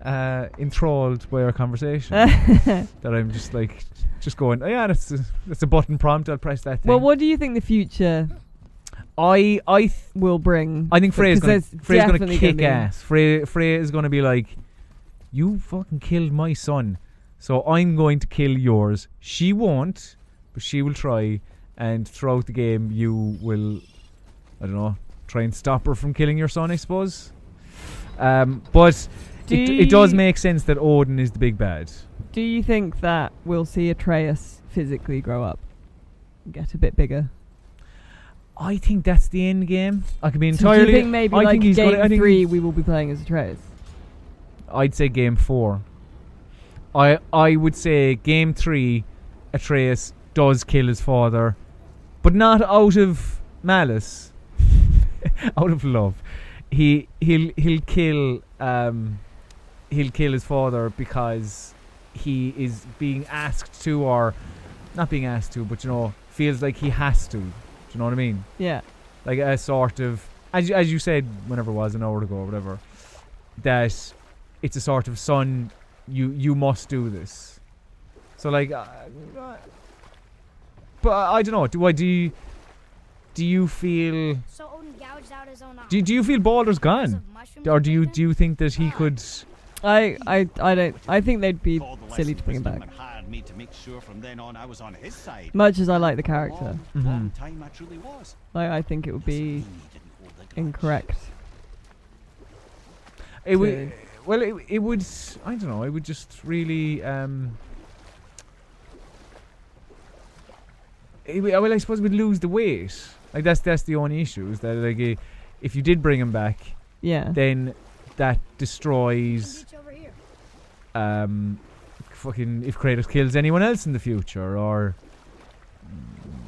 uh, enthralled by our conversation (laughs) that I'm just like, just going. Oh yeah, that's a, that's a button prompt. I'll press that. Thing. Well, what do you think the future I, I th- will bring? I think gonna, there's Freya's gonna definitely kick be- ass. Freya, Freya is gonna be like, "You fucking killed my son, so I'm going to kill yours." She won't, but she will try. And throughout the game, you will, I don't know, try and stop her from killing your son. I suppose. Um, but Do it, it does make sense that Odin is the big bad. Do you think that we'll see Atreus physically grow up, get a bit bigger? I think that's the end game. I could be So entirely. do you think maybe I like think game gonna, I think three we will be playing as Atreus? I'd say game four. I I would say game three, Atreus does kill his father, but not out of malice, (laughs) out of love. He he'll he'll kill um he'll kill his father because he is being asked to or not being asked to, but you know feels like he has to. Do you know what I mean? Yeah. like a sort of as you, as you said whenever it was an hour ago or whatever that it's a sort of son you you must do this so like uh, but I, I don't know do I do you, do you feel So Odin gouged out his own eye. do, do you feel Baldur's because gone or do you do you think that he could I, I, I don't. I think they'd be silly to bring him back. me to make sure from then on I was on his side. Much as I like the character, Long, long I truly was. like I think it would be He didn't hold a grudge. incorrect. it would to- well it, it would I don't know it would just really um it, well I suppose we'd lose the weight like that's that's the only issue is that like if you did bring him back Yeah. then that destroys reach over here. um fucking if Kratos kills anyone else in the future or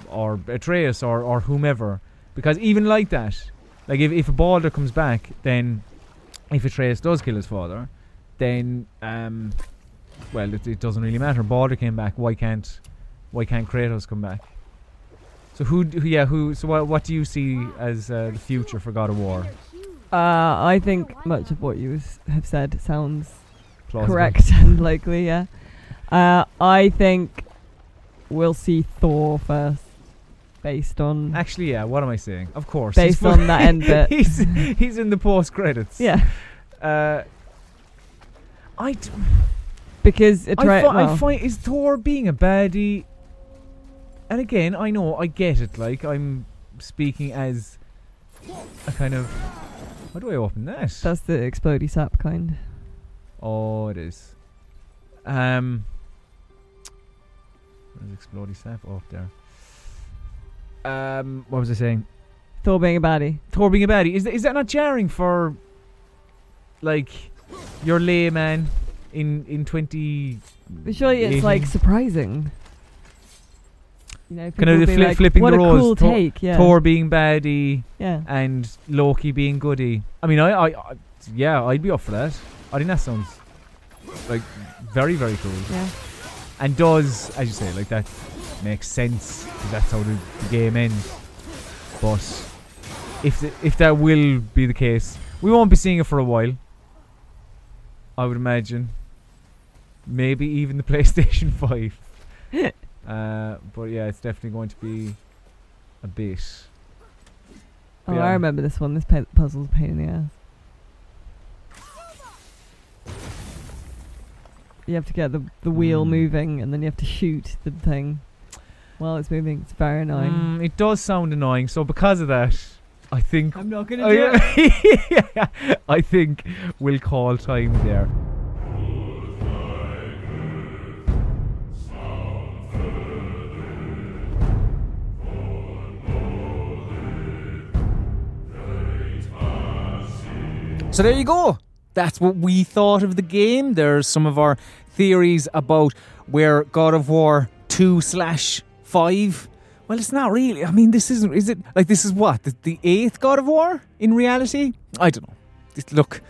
or Atreus or or whomever because even like that like if if Baldur comes back then if Atreus does kill his father then um well it, it doesn't really matter Baldur came back why can't why can't Kratos come back so who, who yeah who so what, what do you see as uh, the future for God of War Uh, I think much of what you have said sounds Plausible. correct (laughs) and likely. Yeah. Uh, I think we'll see Thor first, based on Actually, yeah. What am I saying? Of course. he's based on that end (laughs) bit. he's he's in the post credits. yeah, Uh, I d- because I, fi- I find is Thor being a baddie. And again, I know I get it. Like I'm speaking as a kind of. How do I open that? that's the explodey sap kind. oh, it is. Um. Where's exploding sap? Oh, up there. Um, what was I saying? Thor being a baddie. Thor being a baddie. Is that, is that not jarring for like your layman in in twenty. But surely it's like surprising. You know, Kind of the like, flipping what the a roles. cool Thor, take, yeah. Thor being baddie Yeah. and Loki being goody. I mean, I, I, I, yeah, I'd be up for that. I think that sounds like very, very cool. Yeah. and does, as you say, like that makes sense because that's how the, the game ends. But if the, if that will be the case, we won't be seeing it for a while. I would imagine. Maybe even the (laughs) PlayStation Five. (laughs) uh, but yeah, it's definitely going to be a bit. Oh, Yeah. I remember this one. This puzzle's a pain in the ass. You have to get the the wheel Mm. moving, and then you have to shoot the thing while it's moving. It's very annoying. Mm, it does sound annoying. So because of that, I think I'm not gonna Oh, do it. (laughs) yeah. I think we'll call time there. So there you go. That's what we thought of the game. There's some of our theories about where God of War 2 slash 5. Well, it's not really. I mean, this isn't. Is it like this is what the, the eighth God of War in reality? I don't know. Just look,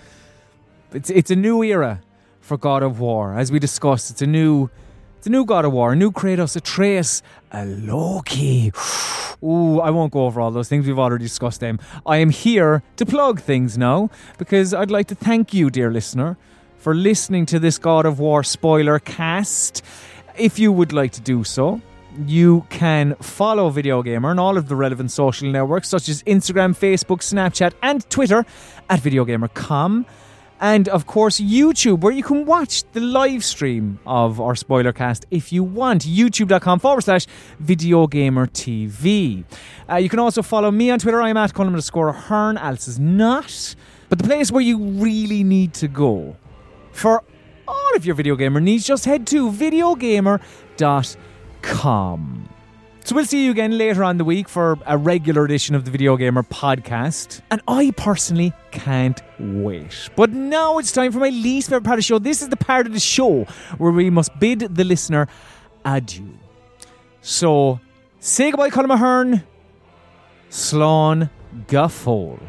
it's it's a new era for God of War, as we discussed. It's a new, it's a new God of War, a new Kratos, Atreus, a Loki. (sighs) Ooh, I won't go over all those things. We've already discussed them. I am here to plug things now because I'd like to thank you, dear listener, for listening to this God of War spoiler cast. If you would like to do so, you can follow Video Gamer on all of the relevant social networks such as Instagram, Facebook, Snapchat, and Twitter at VideoGamer.com. And of course, YouTube, where you can watch the live stream of our spoiler cast if you want. YouTube.com forward slash Videogamer TV. Uh, you can also follow me on Twitter. I'm at Colm underscore Ahern. Alice is not. But the place where you really need to go for all of your video gamer needs, just head to videogamer.com. So we'll see you again later on the week for a regular edition of the Video Gamer podcast. And I personally can't wait. But now it's time for my least favorite part of the show. This is the part of the show where we must bid the listener adieu. So say goodbye, Colm Ahern. Slán go fóill.